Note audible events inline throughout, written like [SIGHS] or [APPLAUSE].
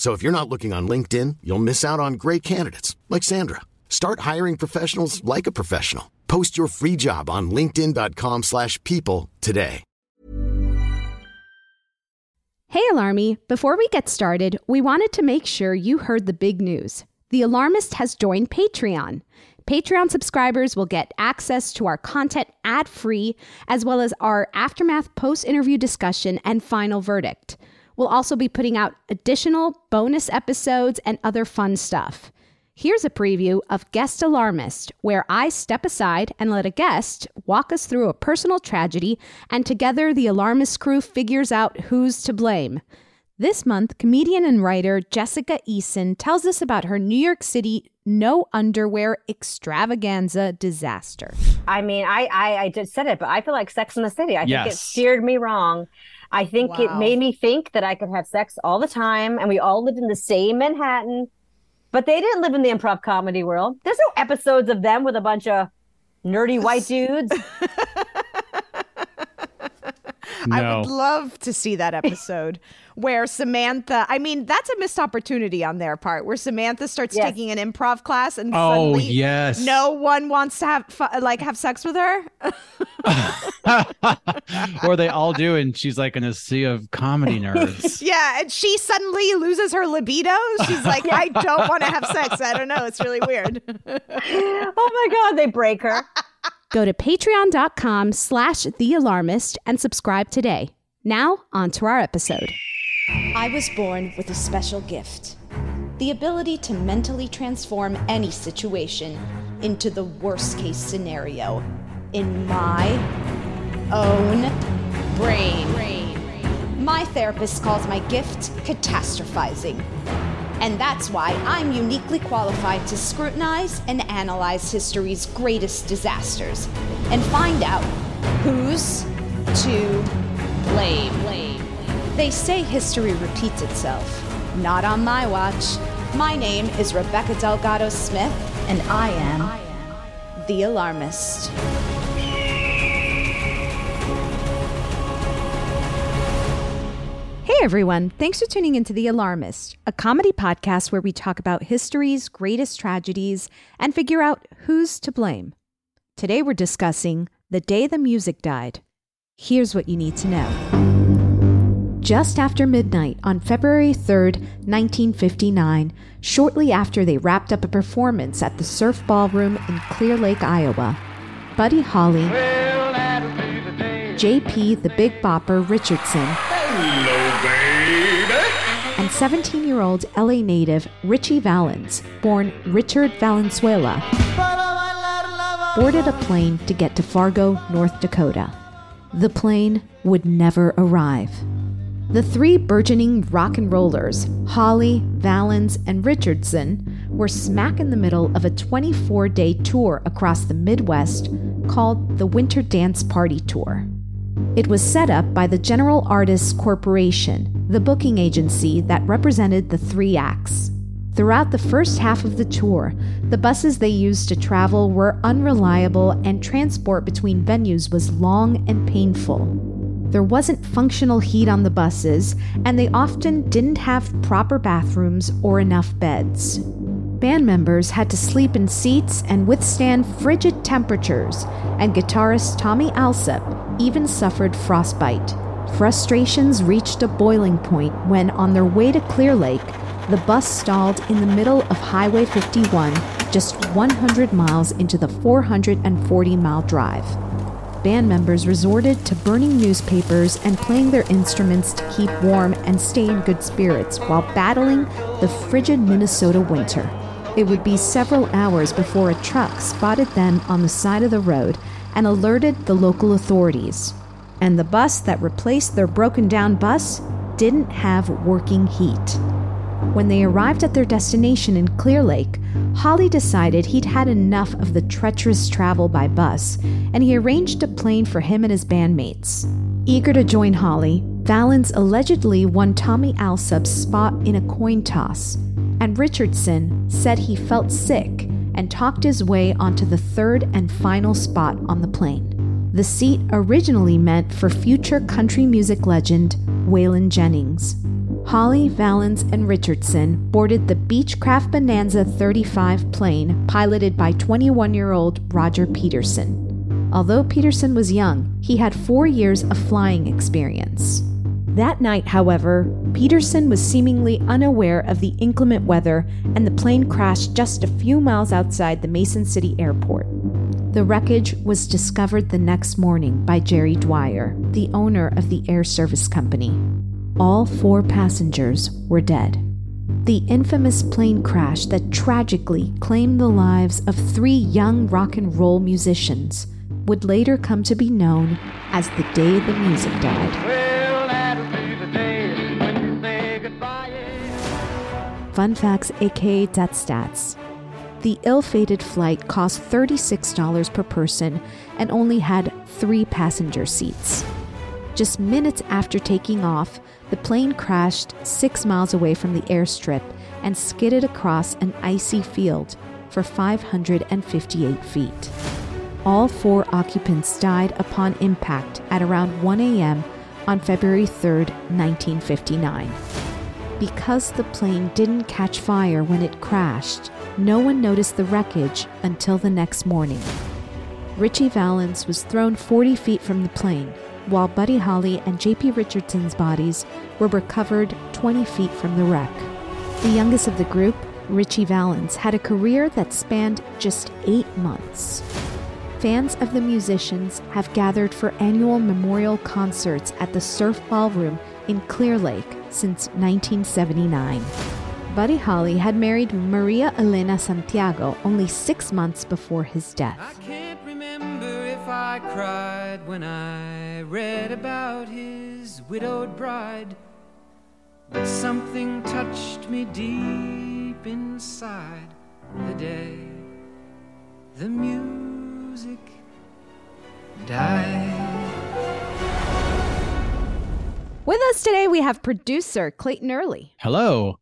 So if you're not looking on LinkedIn, you'll miss out on great candidates like Sandra. Start hiring professionals like a professional. Post your free job on linkedin.com/people today. Hey, Alarmy! Before we get started, we wanted to make sure you heard the big news. The Alarmist has joined Patreon. Patreon subscribers will get access to our content ad free, as well as our aftermath post interview discussion and final verdict. We'll also be putting out additional bonus episodes and other fun stuff. Here's a preview of Guest Alarmist, where I step aside and let a guest walk us through a personal tragedy, and together the Alarmist crew figures out who's to blame. This month, comedian and writer Jessica Eason tells us about her New York City no underwear extravaganza disaster. I mean, I, I I just said it, but I feel like Sex in the City. I think it steered me wrong. I think it made me think that I could have sex all the time, and we all lived in the same Manhattan. But they didn't live in the improv comedy world. There's no episodes of them with a bunch of nerdy white dudes. [LAUGHS] No. I would love to see that [LAUGHS] episode where Samantha, I mean, that's a missed opportunity on their part, where Samantha starts Yes. taking an improv class and Oh, suddenly yes. no one wants to have like have sex with her. [LAUGHS] or they all do, and she's like in a sea of comedy [LAUGHS] nerds. yeah, and she suddenly loses her libido. She's like, I don't want to have sex. I don't know. It's really weird. oh my god, they break her. Go to patreon.com slash the alarmist and subscribe today. Now, on to our episode. I was born with a special gift the ability to mentally transform any situation into the worst case scenario in my own brain. My therapist calls my gift catastrophizing. And that's why I'm uniquely qualified to scrutinize and analyze history's greatest disasters and find out who's to blame. They say history repeats itself. Not on my watch. My name is Rebecca Delgado Smith, and I am the alarmist. Hey everyone, thanks for tuning into The Alarmist, a comedy podcast where we talk about history's greatest tragedies and figure out who's to blame. Today we're discussing the day the music died. Here's what you need to know. Just after midnight on February 3rd, 1959, shortly after they wrapped up a performance at the Surf Ballroom in Clear Lake, Iowa, Buddy Holly, JP the Big Bopper Richardson, and and 17 year old LA native Ritchie Valens, born Richard Valenzuela, boarded a plane to get to Fargo, North Dakota. The plane would never arrive. The three burgeoning rock and rollers, Holly, Valens, and Richardson, were smack in the middle of a 24 day tour across the Midwest called the Winter Dance Party Tour. It was set up by the General Artists Corporation, the booking agency that represented the three acts. Throughout the first half of the tour, the buses they used to travel were unreliable and transport between venues was long and painful. There wasn't functional heat on the buses, and they often didn't have proper bathrooms or enough beds. Band members had to sleep in seats and withstand frigid temperatures, and guitarist Tommy Allsup even suffered frostbite. Frustrations reached a boiling point when, on their way to Clear Lake, the bus stalled in the middle of Highway 51, just 100 miles into the 440 mile drive. Band members resorted to burning newspapers and playing their instruments to keep warm and stay in good spirits while battling the frigid Minnesota winter. It would be several hours before a truck spotted them on the side of the road and alerted the local authorities. And the bus that replaced their broken down bus didn't have working heat. When they arrived at their destination in Clear Lake, Holly decided he'd had enough of the treacherous travel by bus, and he arranged a plane for him and his bandmates. Eager to join Holly, Valens allegedly won Tommy Allsup's spot in a coin toss, and Richardson said he felt sick and talked his way onto the third and final spot on the plane. The seat originally meant for future country music legend Waylon Jennings. Holly, Valens, and Richardson boarded the Beechcraft Bonanza 35 plane piloted by 21 year old Roger Peterson. Although Peterson was young, he had four years of flying experience. That night, however, Peterson was seemingly unaware of the inclement weather and the plane crashed just a few miles outside the Mason City airport. The wreckage was discovered the next morning by Jerry Dwyer, the owner of the air service company. All four passengers were dead. The infamous plane crash that tragically claimed the lives of three young rock and roll musicians would later come to be known as the day the music died. Fun facts, aka Death Stats. The ill fated flight cost $36 per person and only had three passenger seats. Just minutes after taking off, the plane crashed six miles away from the airstrip and skidded across an icy field for 558 feet. All four occupants died upon impact at around 1 a.m. on February 3, 1959. Because the plane didn't catch fire when it crashed, no one noticed the wreckage until the next morning. Ritchie Valens was thrown 40 feet from the plane, while Buddy Holly and J.P. Richardson's bodies were recovered 20 feet from the wreck. The youngest of the group, Ritchie Valens, had a career that spanned just eight months. Fans of the musicians have gathered for annual memorial concerts at the Surf Ballroom in Clear Lake since 1979. Buddy Holly had married Maria Elena Santiago only six months before his death. I can't remember if I cried when I read about his widowed bride, but something touched me deep inside the day the music died. With us today, we have producer Clayton Early, Hello.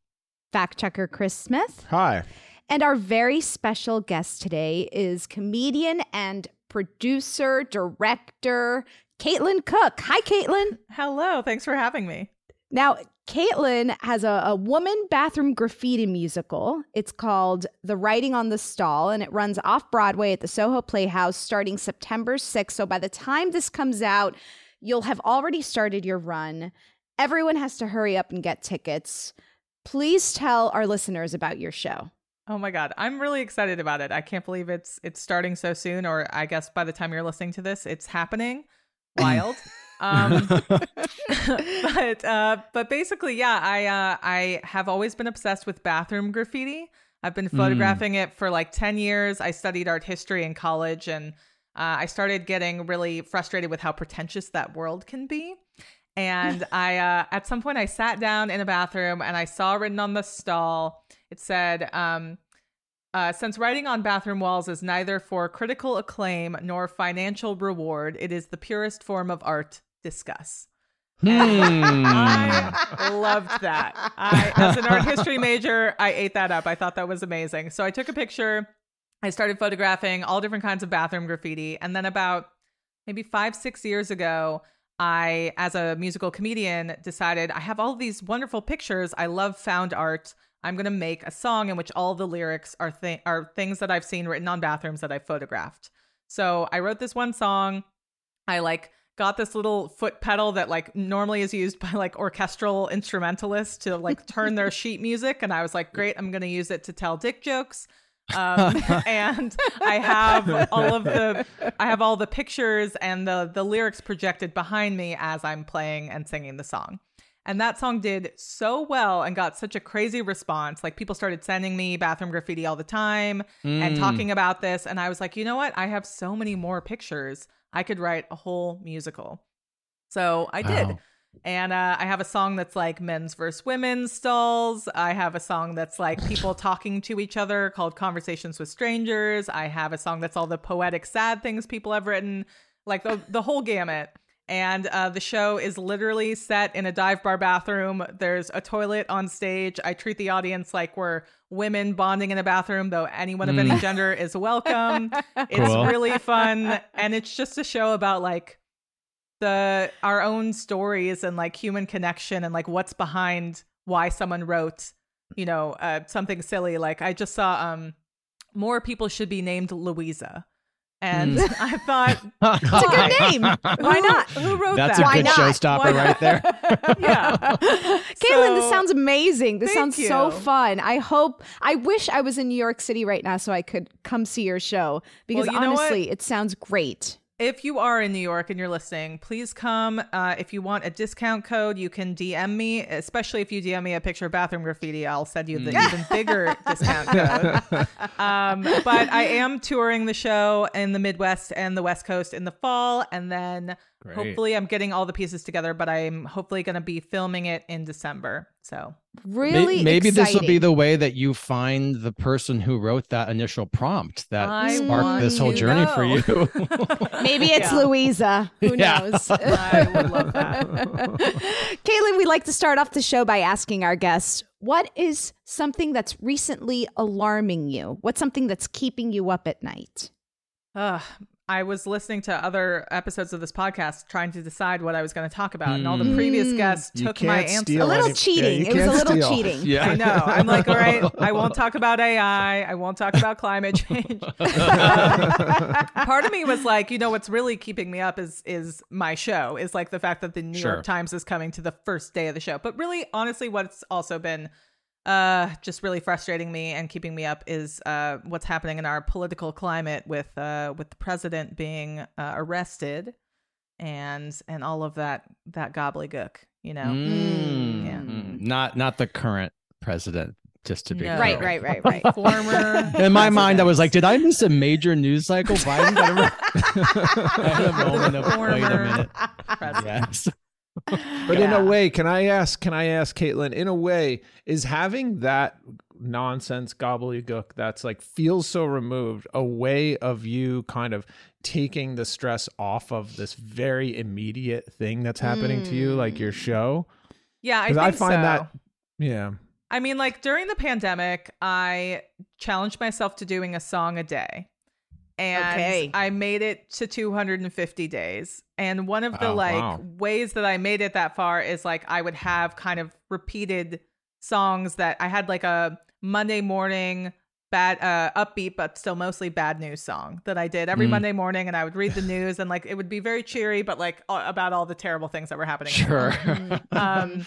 fact checker Chris Smith, Hi. and our very special guest today is comedian and producer, director, Caitlin Cook. Hi, Caitlin. Hello. Thanks for having me. Now, Caitlin has a, a woman bathroom graffiti musical. It's called The Writing on the Stall, and it runs off Broadway at the Soho Playhouse starting September 6th. So by the time this comes out, you'll have already started your run. Everyone has to hurry up and get tickets. Please tell our listeners about your show. Oh my god, I'm really excited about it. I can't believe it's it's starting so soon or I guess by the time you're listening to this, it's happening. Wild. [LAUGHS] Um, [LAUGHS] [LAUGHS] but uh, but basically, yeah, I uh, I have always been obsessed with bathroom graffiti. I've been photographing it for like ten years. I studied art history in college, and uh, I started getting really frustrated with how pretentious that world can be. And [LAUGHS] I, uh, at some point, I sat down in a bathroom and I saw written on the stall, it said, um, uh, since writing on bathroom walls is neither for critical acclaim nor financial reward, it is the purest form of art. Discuss. Hmm. [LAUGHS] I loved that. I, as an art history major, I ate that up. I thought that was amazing. So I took a picture. I started photographing all different kinds of bathroom graffiti. And then about maybe five, six years ago, I, as a musical comedian, decided I have all these wonderful pictures. I love found art. I'm going to make a song in which all the lyrics are th- are things that I've seen written on bathrooms that I photographed. So I wrote this one song. I like got this little foot pedal that like normally is used [LAUGHS] by like orchestral instrumentalists to like turn their [LAUGHS] sheet music and I was like great I'm going to use it to tell dick jokes um, [LAUGHS] and I have all of the I have all the pictures and the the lyrics projected behind me as I'm playing and singing the song. And that song did so well and got such a crazy response. Like people started sending me bathroom graffiti all the time and Mm. talking about this and I was like, "You know what? I have so many more pictures. I could write a whole musical." So, I did. And uh, I have a song that's like men's versus women's stalls. I have a song that's like people [LAUGHS] talking to each other called Conversations with Strangers. I have a song that's all the poetic, sad things people have written, like the, the whole gamut. And uh, the show is literally set in a dive bar bathroom. There's a toilet on stage. I treat the audience like we're women bonding in a bathroom, though anyone of any Mm. gender is welcome. [LAUGHS] It's really fun. And it's just a show about like the our own stories and like human connection and like what's behind why someone wrote you know uh, something silly like i just saw um more people should be named louisa and Mm. [LAUGHS] i thought [LAUGHS] It's a good name. Why not? who wrote That's that a Why good not? showstopper right there. [LAUGHS] yeah Caitlin, this sounds amazing. This sounds so fun. I hope, I wish I was in New York City right now so I could come see your show because you honestly, it sounds great. If you are in New York and you're listening, please come. Uh, if you want a discount code, you can DM me, especially if you DM me a picture of bathroom graffiti. I'll send you the even bigger [LAUGHS] discount code. Um, but I am touring the show in the Midwest and the West Coast in the fall. And then Great. hopefully I'm getting all the pieces together, but I'm hopefully going to be filming it in December. So Really Maybe this will be the way that you find the person who wrote that initial prompt that I sparked this whole want to journey for you. [LAUGHS] Maybe it's Yeah. Louisa. Who Yeah. knows? [LAUGHS] I would love that. [LAUGHS] Caitlin, we like to start off the show by asking our guests, what is something that's recently alarming you? What's something that's keeping you up at night? Ugh, I was listening to other episodes of this podcast trying to decide what I was going to talk about, and all the hmm. previous guests You took my answer. A little cheating. yeah, it was a little steal. cheating. yeah. I know. I'm like, all right, I won't talk [LAUGHS] about AI. I won't talk about climate change. [LAUGHS] Part of me was like, you know, what's really keeping me up is is my show. Is like the fact that the New Sure. York Times is coming to the first day of the show. But really, honestly, what's also been uh just really frustrating me and keeping me up is uh what's happening in our political climate with uh with the president being uh, arrested and and all of that that gobbledygook you know Mm. Yeah. Mm. Not not the current president, just to be No. Right, right, right, right. [LAUGHS] former [LAUGHS] In my mind, I was like, did I miss a major news cycle? Biden got arrested. I [LAUGHS] a moment of wait a Former minute. president. Yes. But in a way, can I ask? Can I ask Caitlin? In a way, is having that nonsense gobbledygook that's like feels so removed a way of you kind of taking the stress off of this very immediate thing that's happening to you, like your mm. show? Yeah, I I find so. that- Yeah. I mean, like during the pandemic, I challenged myself to doing a song a day. And Okay. I made it to 250 days. And one of the Oh, like wow. ways that I made it that far is like I would have kind of repeated songs that I had like a Monday morning bad uh upbeat but still mostly bad news song that I did every Mm. Monday morning and I would read the news and like it would be very cheery but like a- about all the terrible things that were happening in the world Sure. um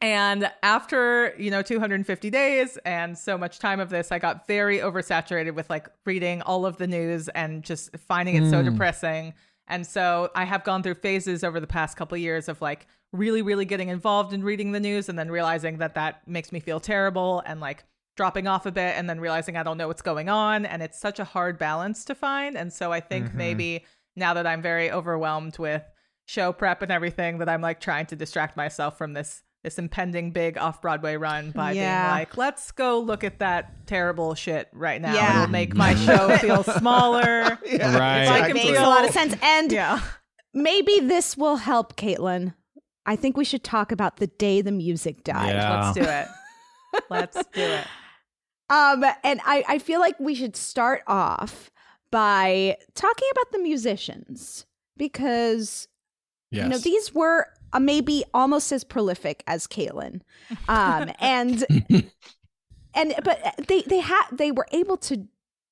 and after you know 250 days and so much time of this i got very oversaturated with like reading all of the news and just finding it so Mm. depressing And so I have gone through phases over the past couple of years of like really, really getting involved in reading the news and then realizing that that makes me feel terrible and like dropping off a bit and then realizing I don't know what's going on. And it's such a hard balance to find. And so I think Mhm. maybe now that I'm very overwhelmed with show prep and everything, that I'm like trying to distract myself from this this impending big off Broadway run by Yeah. being like, let's go look at that terrible shit right now. Yeah. It'll make my show [LAUGHS] feel smaller. [LAUGHS] Right. If I can Makes a lot of sense. And Yeah. maybe this will help, Caitlin. I think we should talk about the day the music died. Yeah. Let's do it. [LAUGHS] Let's do it. Um, and I, I feel like we should start off by talking about the musicians because Yes. you know these were uh, maybe almost as prolific as Caitlin, um, [LAUGHS] and and but they they had they were able to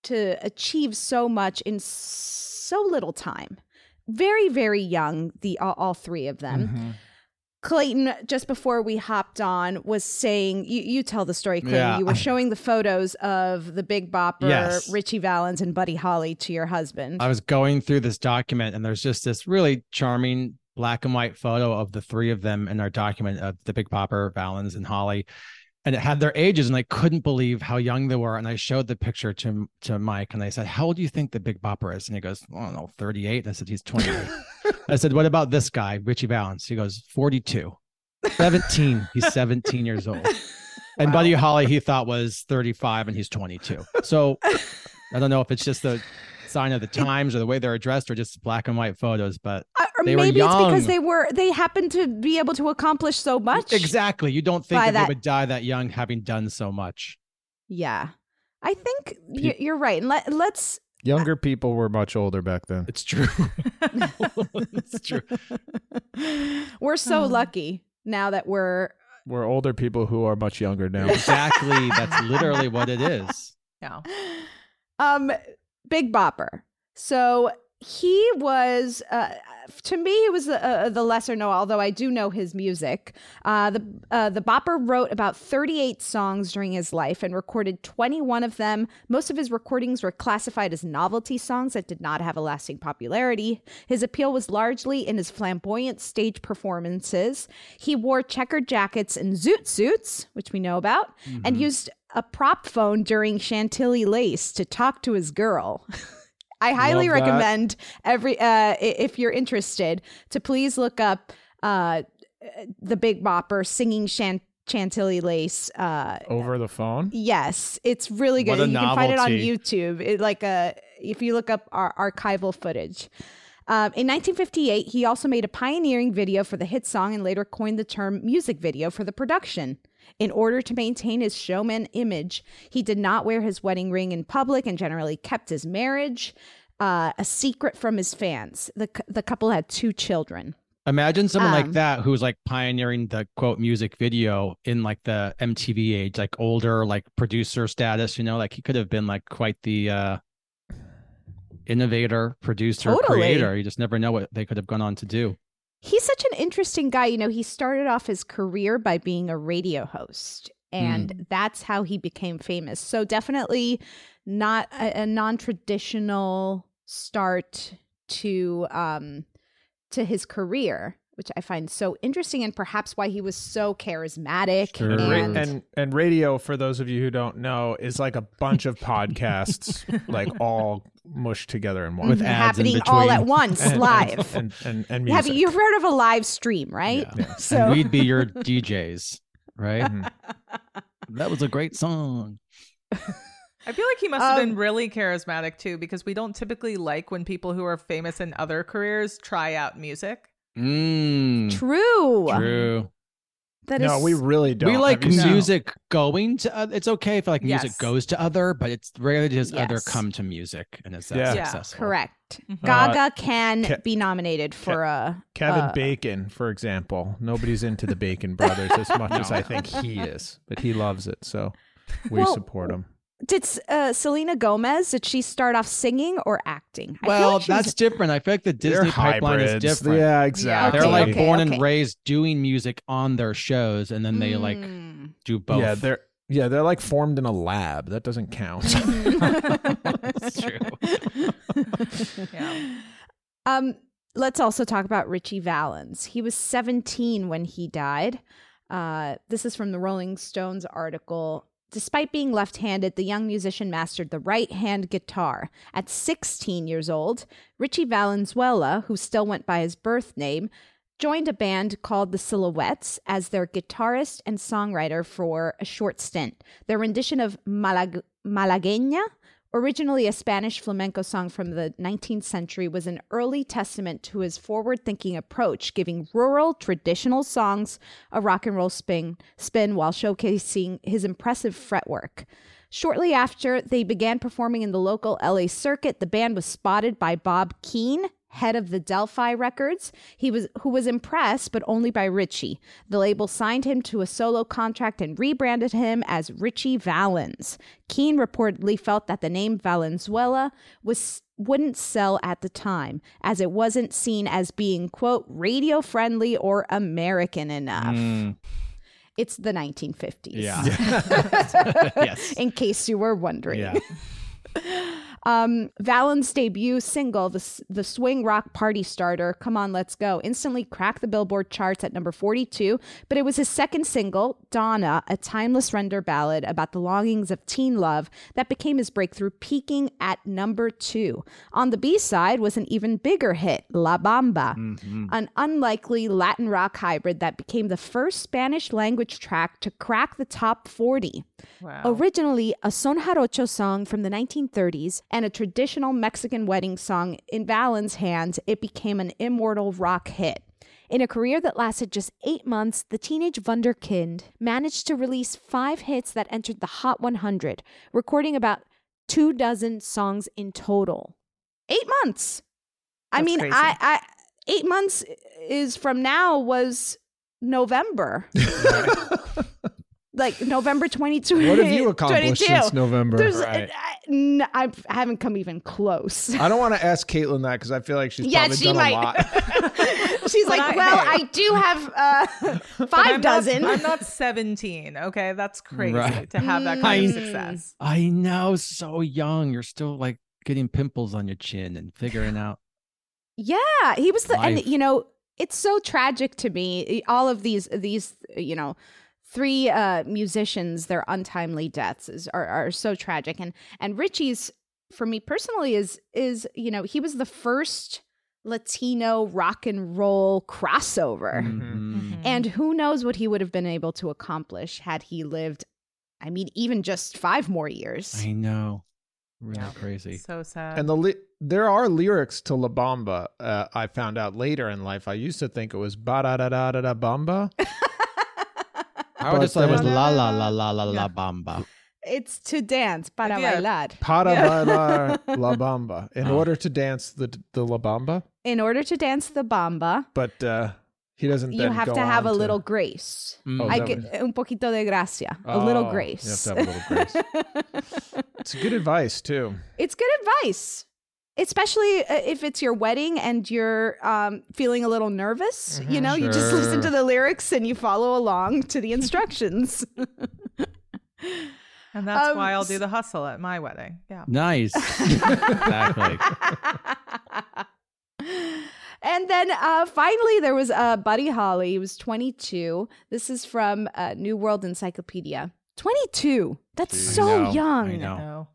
to achieve so much in so little time. Very very young, the all, all three of them. Mm-hmm. Clayton, just before we hopped on, was saying, you, you tell the story, Clayton. Yeah. You were showing the photos of the Big Bopper, Yes. Ritchie Valens, and Buddy Holly to your husband. I was going through this document and there's just this really charming black and white photo of the three of them in our document of the Big Bopper, Valens, and Holly. And it had their ages, and I couldn't believe how young they were. And I showed the picture to to Mike, and I said, "How old do you think the Big Bopper is?" And he goes, "I don't know, 38." And I said, "He's 28." I said, "What about this guy, Ritchie Valens?" He goes, "42." 17. He's 17 years old. [LAUGHS] And Buddy Holly, he thought was 35, and he's 22. So I don't know if it's just the sign of the [LAUGHS] times or the way they're dressed or just black and white photos, but or they were maybe it's because they were they happened to be able to accomplish so much. exactly. You don't think that, that- they would die that young having done so much. Yeah, I think you- you're right. And let, let's Younger people were much older back then. It's true. [LAUGHS] it's true. [LAUGHS] we're so lucky now that we're We're older people who are much younger now. Exactly. [LAUGHS] That's literally what it is. Yeah. um Big Bopper. So he was uh, to me he was the, uh, the lesser known although i do know his music. Uh, the uh, the bopper wrote about 38 songs during his life and recorded 21 of them. Most of his recordings were classified as novelty songs that did not have a lasting popularity. His appeal was largely in his flamboyant stage performances. He wore checkered jackets and zoot suits which we know about and used a prop phone during chantilly lace to talk to his girl [LAUGHS] I highly Love that. recommend every uh, if you're interested to please look up uh, the Big Bopper singing Chan- Chantilly Lace. Uh, Over the phone? yes, it's really good. A you can find it on. YouTube. It, like uh, if you look up our archival footage. Um, in 1958, he also made a pioneering video for the hit song and later coined the term music video for the production. In order to maintain his showman image, he did not wear his wedding ring in public and generally kept his marriage uh, a secret from his fans. The, the couple had two children. Imagine someone Um, like that who's like pioneering the quote music video in like the MTV age, like older, like producer status, you know, like he could have been like quite the uh innovator, producer, Totally. creator. You just never know what they could have gone on to do. He's such an interesting guy. You know, he started off his career by being a radio host, and that's how he became famous. So, definitely not a, a non traditional start to um to his career which i find so interesting and perhaps why he was so charismatic Sure. And, and, and and radio, for those of you who don't know, is like a bunch of podcasts, [LAUGHS] like all mushed together in one. With ads in happening all at once And- live and and, and Have music. you, you've heard of a live stream right Yeah. so and we'd be your [LAUGHS] DJs, right? Mhm. that was a great song. I feel like he must have Um, been really charismatic too, because we don't typically like when people who are famous in other careers try out music. Mm, true true. That no, is- we really don't. We like Have you seen- music going to. oth- It's okay if like music Yes. goes to other, but it's rarely does other come to music and it's that Yeah. Yeah, successful. correct Mhm. gaga can Ke- be nominated for a Kevin uh, Bacon, for example. Nobody's into the Bacon brothers as much [LAUGHS] as I think he is, but he loves it, so we Well, support him. Did uh, Selena Gomez? Did she start off singing or acting? Well, like she was- that's different. I feel like the They're Disney pipeline is different. Yeah, exactly. They're like Okay, born okay. and raised doing music on their shows, and then they like Mm. do both. Yeah, they're yeah, they're like formed in a lab. That doesn't count. [LAUGHS] That's [LAUGHS] true. [LAUGHS] Yeah. Um, let's also talk about Ritchie Valens. He was 17 when he died. Uh, this is from the Rolling Stones article. Despite being left handed, the young musician mastered the right hand guitar. At 16 years old, Richie Valenzuela, who still went by his birth name, joined a band called the Silhouettes as their guitarist and songwriter for a short stint. Their rendition of Malag- Malagueña, originally a Spanish flamenco song from the 19th century, was an early testament to his forward thinking approach, giving rural traditional songs a rock and roll spin, spin while showcasing his impressive fretwork. Shortly after they began performing in the local LA circuit, the band was spotted by Bob Keane, head of the Del-Fi Records. He was who was impressed, but only by Richie. The label signed him to a solo contract and rebranded him as Ritchie Valens. Keane reportedly felt that the name Valenzuela was wouldn't sell at the time, as it wasn't seen as being quote radio friendly or American enough. Mm. It's the 1950s. Yeah. [LAUGHS] [LAUGHS] yes. In case you were wondering. Yeah. [LAUGHS] Um, Valens' debut single, the, the swing rock party starter, Come On, Let's Go, instantly cracked the Billboard charts at number 42, but it was his second single, Donna, a timeless render ballad about the longings of teen love, that became his breakthrough, peaking at number two. On the B side was an even bigger hit, La Bamba, an unlikely Latin rock hybrid that became the first Spanish language track to crack the top 40. Wow. Originally a son jarocho song from the 1930s and a traditional Mexican wedding song, in Valens' hands, it became an immortal rock hit. In a career that lasted just eight months, the teenage Wunderkind managed to release five hits that entered the Hot 100, recording about two dozen songs in total. Eight months. I mean, crazy. I, I eight months is from now was November. [LAUGHS] [LAUGHS] like November 22. What have you [LAUGHS] accomplished 22. since November? There's, Right. I, n- I haven't come even close. I don't want to ask Caitlin that because I feel like she's Yeah, probably she done might. a lot. [LAUGHS] She's But like, I- well, hey. I do have uh, [LAUGHS] five I'm dozen. Not, I'm not 17. Okay, that's crazy Right. to have that kind of Mm. success. I know, so young. You're still like getting pimples on your chin and figuring out. Yeah, he was the, and you know, it's so tragic to me. All of these, these, you know, three uh, musicians, their untimely deaths is, are are so tragic. And and Richie's, for me personally, is is you know he was the first Latino rock and roll crossover, Mhm. and who knows what he would have been able to accomplish had he lived. I mean, even just five more years. I know. Really Yeah. crazy. So sad. And the li- there are lyrics to La Bamba. Uh, I found out later in life. I used to think it was ba da da da da da bamba. [LAUGHS] I would just say it was la la la la la la bamba. It's to dance para Yeah. bailar. Para Yeah. bailar [LAUGHS] La Bamba. In Oh. order to dance the the La Bamba, In order to dance the bamba, but uh, he doesn't. you then have go to have a on to- little grace. Mm. Oh, I that get was- un poquito de gracia, a little Oh, grace. You have to have a little grace. [LAUGHS] it's good advice too. it's good advice, especially uh, if it's your wedding and you're um, feeling a little nervous. You know, you just listen to the lyrics and you follow along to the instructions. [LAUGHS] and that's um, why I'll do the hustle at my wedding. Yeah. Nice. [LAUGHS] exactly. [LAUGHS] And then uh, finally, there was uh, Buddy Holly. He was 22. This is from uh, New World Encyclopedia. 22. That's I so know, I young. know.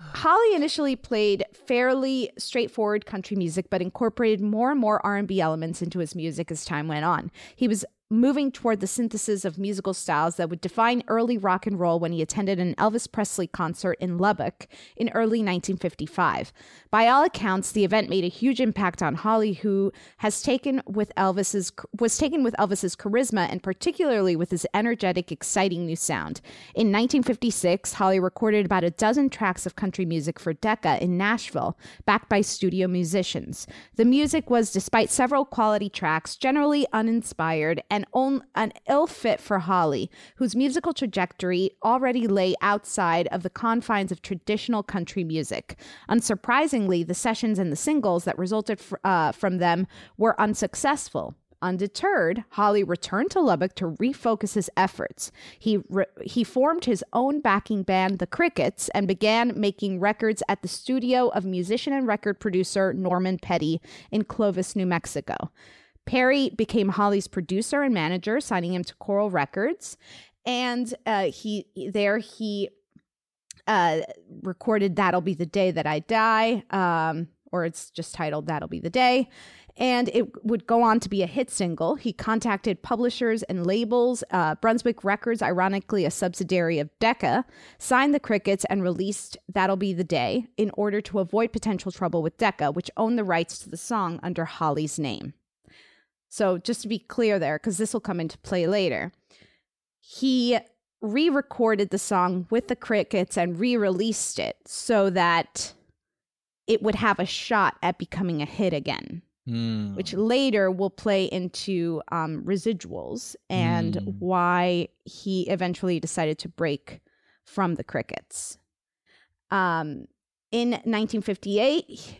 Holly initially played fairly straightforward country music, but incorporated more and more R&B elements into his music as time went on. He was moving toward the synthesis of musical styles that would define early rock and roll when he attended an Elvis Presley concert in Lubbock in early 1955. By all accounts, the event made a huge impact on Holly, who has taken with Elvis's was taken with Elvis's charisma and particularly with his energetic, exciting new sound. In 1956, Holly recorded about a dozen tracks of country music for Decca in Nashville, backed by studio musicians. The music was, despite several quality tracks, generally uninspired and on, an ill fit for Holly, whose musical trajectory already lay outside of the confines of traditional country music. Unsurprisingly, the sessions and the singles that resulted uh, from them were unsuccessful. Undeterred, Holly returned to Lubbock to refocus his efforts. He re- he formed his own backing band, the Crickets, and began making records at the studio of musician and record producer Norman Petty in Clovis, New Mexico. Petty became Holly's producer and manager, signing him to Coral Records, and uh, he there he uh, recorded "That'll Be the Day That I Die," um, or it's just titled "That'll Be the Day." and it would go on to be a hit single. He contacted publishers and labels. Uh, Brunswick Records, ironically a subsidiary of Decca, signed the Crickets and released That'll Be the Day in order to avoid potential trouble with Decca, which owned the rights to the song under Holly's name. So, just to be clear there, because this will come into play later, he re recorded the song with the Crickets and re released it so that it would have a shot at becoming a hit again Mm. which later will play into um, residuals and Mm. why he eventually decided to break from the crickets. Um, in 1958,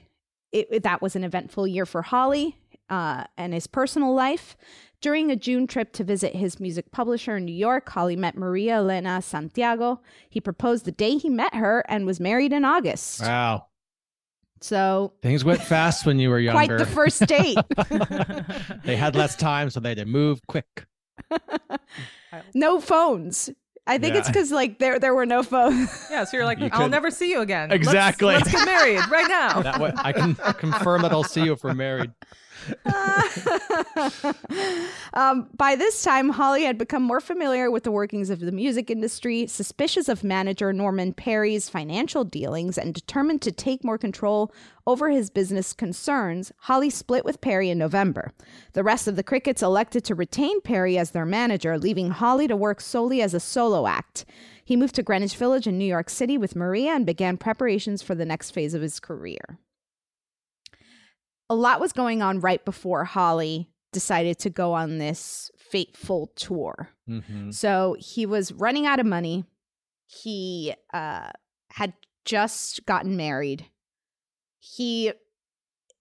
it, that was an eventful year for Holly uh, and his personal life. During a June trip to visit his music publisher in New York, Holly met Maria Elena Santiago. He proposed the day he met her and was married in August. Wow. So Things went fast when you were younger. [LAUGHS] Quite the first date. [LAUGHS] [LAUGHS] they had less time, so they had to move quick. no phones. I think it's because like there there were no phones. Yeah, so you're like, You I'll could- never see you again. Let's- Exactly. Let's, get married right now. That way, I can confirm that I'll see you if we're married. [LAUGHS] um, by this time, Holly had become more familiar with the workings of the music industry, suspicious of manager Norman Petty's financial dealings, and determined to take more control over his business concerns. Holly split with Petty in November. The rest of the Crickets elected to retain Petty as their manager, leaving Holly to work solely as a solo act. He moved to Greenwich Village in New York City with Maria and began preparations for the next phase of his career a lot was going on right before Holly decided to go on this fateful tour. Mhm. So he was running out of money. He uh, had just gotten married. He,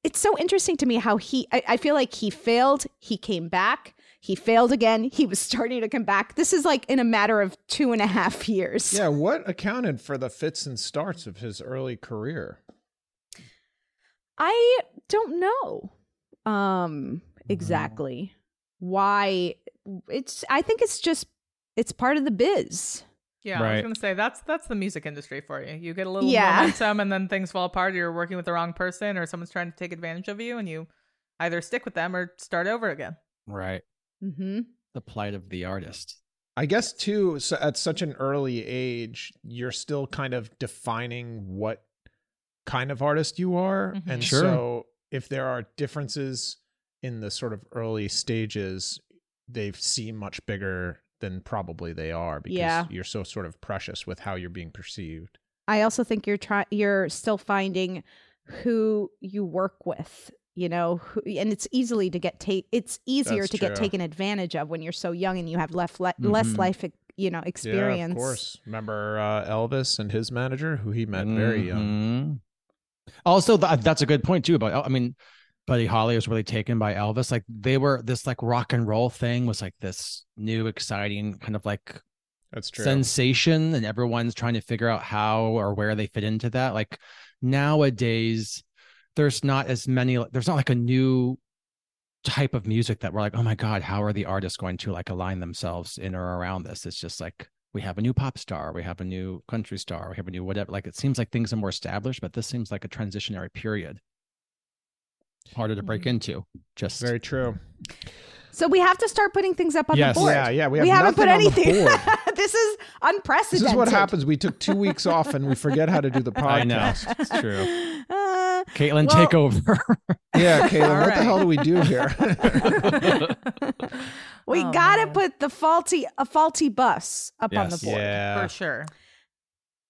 it's so interesting to me how he, I, I feel like he failed. He came back. He failed again. He was [LAUGHS] starting to come back. This is like in a matter of two and a half years. Yeah, what accounted for the fits and starts of his early career? I don't know um exactly why it's I think it's just it's part of the biz. Yeah, I was gonna say that's that's the music industry for you. You get a little Yeah. momentum, and then things fall apart. You're working with the wrong person, or someone's trying to take advantage of you, and you either stick with them or start over again. Right. Mm-hmm. The plight of the artist. I guess too, so at such an early age, you're still kind of defining what kind of artist you are, Mhm. and Sure. so if there are differences in the sort of early stages, they seem much bigger than probably they are because Yeah. you're so sort of precious with how you're being perceived. I also think you're trying you're still finding who you work with, you know, who, and it's easily to get take it's easier That's to get taken advantage of when you're so young and you have left le- less Mhm. life you know experience. Yeah, of course. Remember uh, Elvis and his manager, who he met very young. Also, th- that's a good point too. About I mean, Buddy Holly was really taken by Elvis. Like they were this like rock and roll thing was like this new, exciting kind of like That's true. sensation, and everyone's trying to figure out how or where they fit into that. Like nowadays, there's not as many. There's not like a new type of music that we're like, oh my god, how are the artists going to like align themselves in or around this? It's just like we have a new pop star, we have a new country star, we have a new whatever. Like it seems like things are more established, but this seems like a transitionary period. Harder to break Mhm. into. Just Very true. So we have to start putting things up on Yes. the board. Yeah, yeah. We, have haven't put nothing on the anything. board. [LAUGHS] this is unprecedented. This is what happens. We took two weeks off and we forget how to do the [LAUGHS] I know. podcast. It's true. [LAUGHS] Uh, Caitlin, Well- take over. Yeah, Caitlin, All what the hell do we do here? we Oh, gotta man. put the faulty a faulty bus up on the board. yeah. For sure.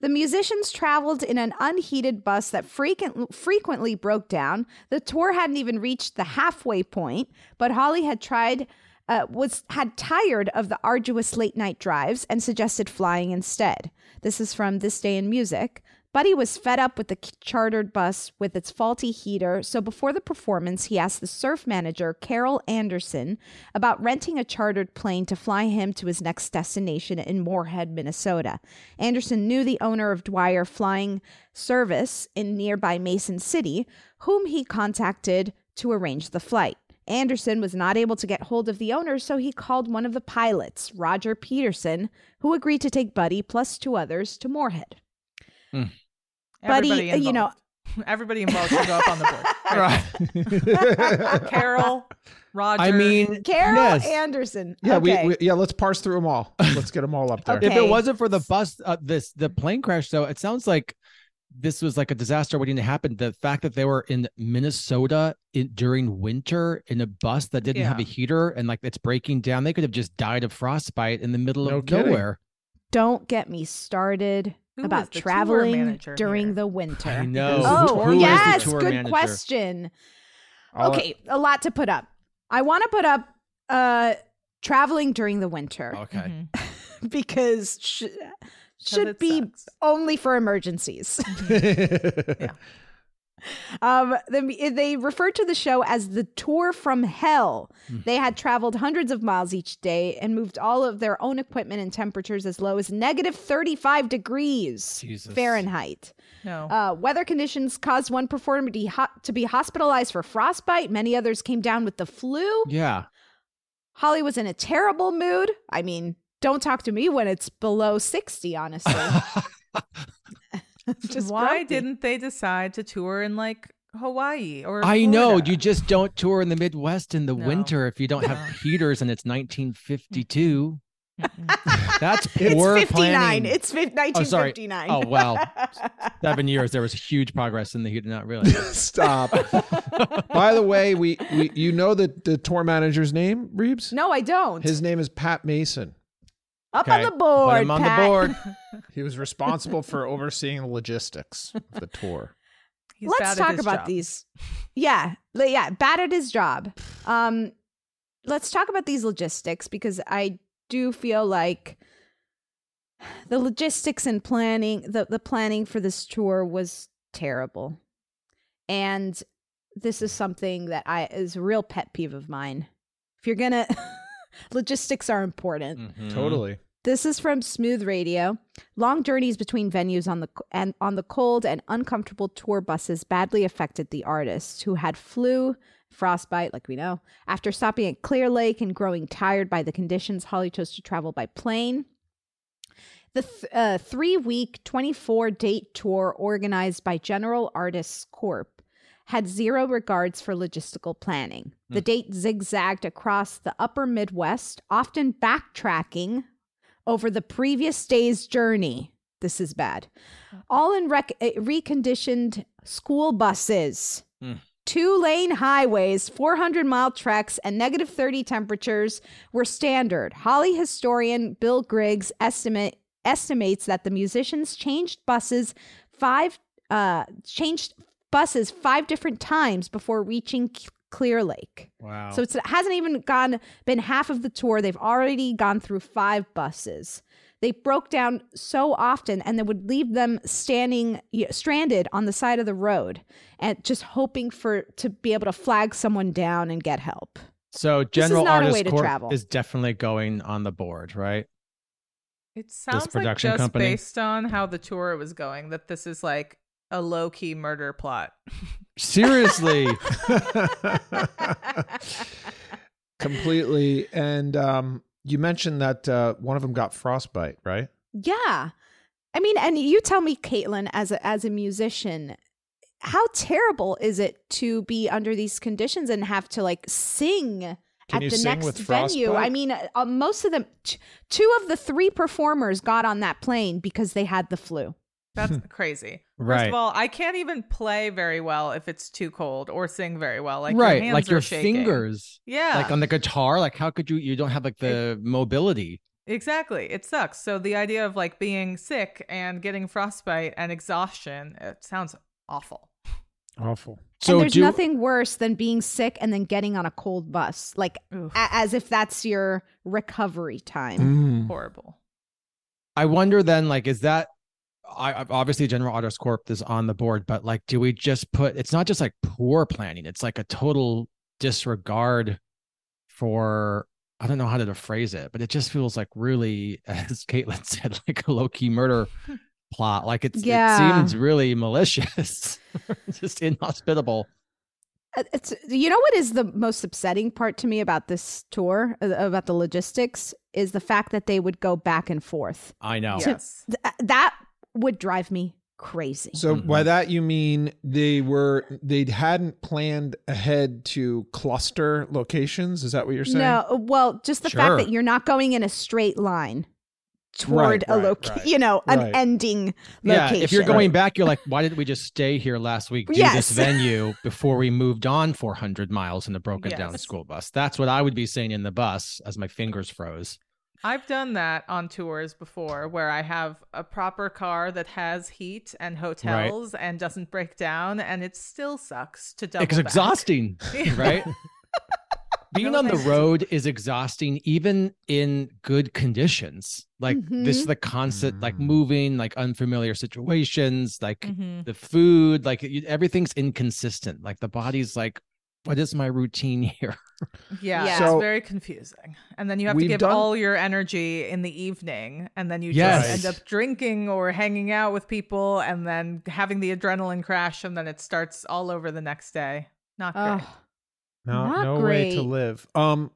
The musicians traveled in an unheated bus that frequent, frequently broke down. The tour hadn't even reached the halfway point, but Holly had tried uh, was had tired of the arduous late night drives and suggested flying instead. This is from This Day in Music. Buddy was fed up with the chartered bus with its faulty heater, so before the performance, he asked the surf manager, Carroll Anderson, about renting a chartered plane to fly him to his next destination in Moorhead, Minnesota. Anderson knew the owner of Dwyer Flying Service in nearby Mason City, whom he contacted to arrange the flight. Anderson was not able to get hold of the owner, so he called one of the pilots, Roger Peterson, who agreed to take Buddy plus two others to Moorhead. Buddy, Everybody uh, you know, [LAUGHS] everybody involved should go up on the board. [LAUGHS] Right. [LAUGHS] Carroll, Roger. I mean, Carroll yes. Anderson. Yeah, okay. we, we yeah. Let's parse through them all. Let's get them all up there. Okay. If it wasn't for the bus, uh, this the plane crash, though, it sounds like this was like a disaster waiting to happen. The fact that they were in Minnesota in, during winter in a bus that didn't have a heater and like it's breaking down, they could have just died of frostbite in the middle No of kidding. nowhere. Don't get me started Who about was the tour traveling manager during here? the winter. I know. Oh, Who is the yes, tour good manager? question. I'll- okay, a lot to put up. I want to put up uh traveling during the winter Okay. Mhm. [LAUGHS] because sh- should be sucks. only for emergencies. [LAUGHS] Um, the, they referred to the show as the tour from hell. Hmm. They had traveled hundreds of miles each day and moved all of their own equipment in temperatures as low as negative 35 degrees Jesus. Fahrenheit. No. Uh, weather conditions caused one performer to be, ho- to be hospitalized for frostbite. Many others came down with the flu. Yeah. Holly was in a terrible mood. I mean, don't talk to me when it's below 60, honestly. [LAUGHS] [LAUGHS] Just Why grumpy. didn't they decide to tour in like Hawaii or I know you just don't tour in the Midwest in the No. winter if you don't have No. [LAUGHS] heaters and it's 1952. Mm-mm. [LAUGHS] That's It's poor 59. planning. It's fif- Oh, 1959. Oh wow, seven years. There was huge progress in the heat. Not really. Stop. By the way, we, we you know the the tour manager's name, Reeves? No, I don't. His name is Pat Mason. Up Okay, on the board. Put him on Pat. the board. He was responsible for overseeing the logistics of the tour. He's Let's talk about job. these. Yeah, yeah, bad at his job. Um, let's talk about these logistics because I do feel like the logistics and planning, the the planning for this tour was terrible, and this is something that I is a real pet peeve of mine. If you're gonna, [LAUGHS] [LAUGHS] logistics are important. Mhm. Totally. This is from Smooth Radio. Long journeys between venues on the and on the cold and uncomfortable tour buses badly affected the artists who had flu, frostbite, like we know. After stopping at Clear Lake and growing tired by the conditions, Holly chose to travel by plane. The th- uh, three week, 24 date tour organized by General Artists Corp had zero regards for logistical planning. The date zigzagged across the upper Midwest, often backtracking over the previous day's journey. This is bad. All in rec- uh, reconditioned school buses. Mm. Two lane highways, 400 mile treks, and negative 30 temperatures were standard. Holly historian Bill Griggs estimate, estimates that the musicians changed buses five uh, changed buses five different times before reaching Clear Lake. Wow. So it's, it hasn't even gone been half of the tour. They've already gone through five buses. They broke down so often, and they would leave them standing you know, stranded on the side of the road, and just hoping for to be able to flag someone down and get help. so General not Artist way to Corp travel. is definitely going on the board, right? It sounds like just company? based on how the tour was going that this is like a low key murder plot. Seriously. [LAUGHS] Completely. And um, you mentioned that uh, one of them got frostbite, right? Yeah, I mean, and you tell me, Caitlin, as a as a musician, how terrible is it to be under these conditions and have to like sing Can at the sing next venue? frostbite? I mean, uh, most of them, t- two of the three performers got on that plane because they had the flu. That's [LAUGHS] crazy. First Right. of all, I can't even play very well if it's too cold or sing very well. Like right. your hands like your shaking. fingers. Yeah. Like on the guitar. Like how could you you don't have like the mobility. Exactly. It sucks. So the idea of like being sick and getting frostbite and exhaustion, it sounds awful. Awful. So and there's do nothing worse than being sick and then getting on a cold bus, like a- as if that's your recovery time. Mm. Horrible. I wonder then, like, is that I, I- obviously General Artists Corp is on the board, but like, do we just put? It's not just like poor planning; it's like a total disregard for. I don't know how to phrase it, but it just feels like really, [LAUGHS] as Caitlin said, like a low key murder [LAUGHS] plot. Like it's Yeah. it seems really malicious, [LAUGHS] just inhospitable. Uh, It's you know what is the most upsetting part to me about this tour uh, about the logistics is the fact that they would go back and forth. I know. To- th- that would drive me crazy. So by mm-hmm. that you mean they were they hadn't planned ahead to cluster locations? Is that what you're saying? No, well, just the Sure. fact that you're not going in a straight line toward Right, a right, location, right, you know, an right. ending Yeah, location. if you're going back, you're like, why didn't we just stay here last week, do Yes. this [LAUGHS] venue before we moved on 400 miles in a broken down school bus? That's what I would be saying in the bus as my fingers froze. I've done that on tours before where I have a proper car that has heat and hotels and doesn't break down and it still sucks to double It's back. exhausting, right? [LAUGHS] Being on the road is exhausting, even in good conditions. Like this, Mhm. the constant, Mm. like moving, like unfamiliar situations, like Mhm. the food, like everything's inconsistent. Like the body's like, what is my routine [LAUGHS] here? Yeah, Yeah. So- it's very confusing. And then you have to give done- all your energy in the evening, and then you Yes. just end up drinking or hanging out with people, and then having the adrenaline crash, and then it starts all over the next day. Not great. Ugh. No, Not no way to live. Um,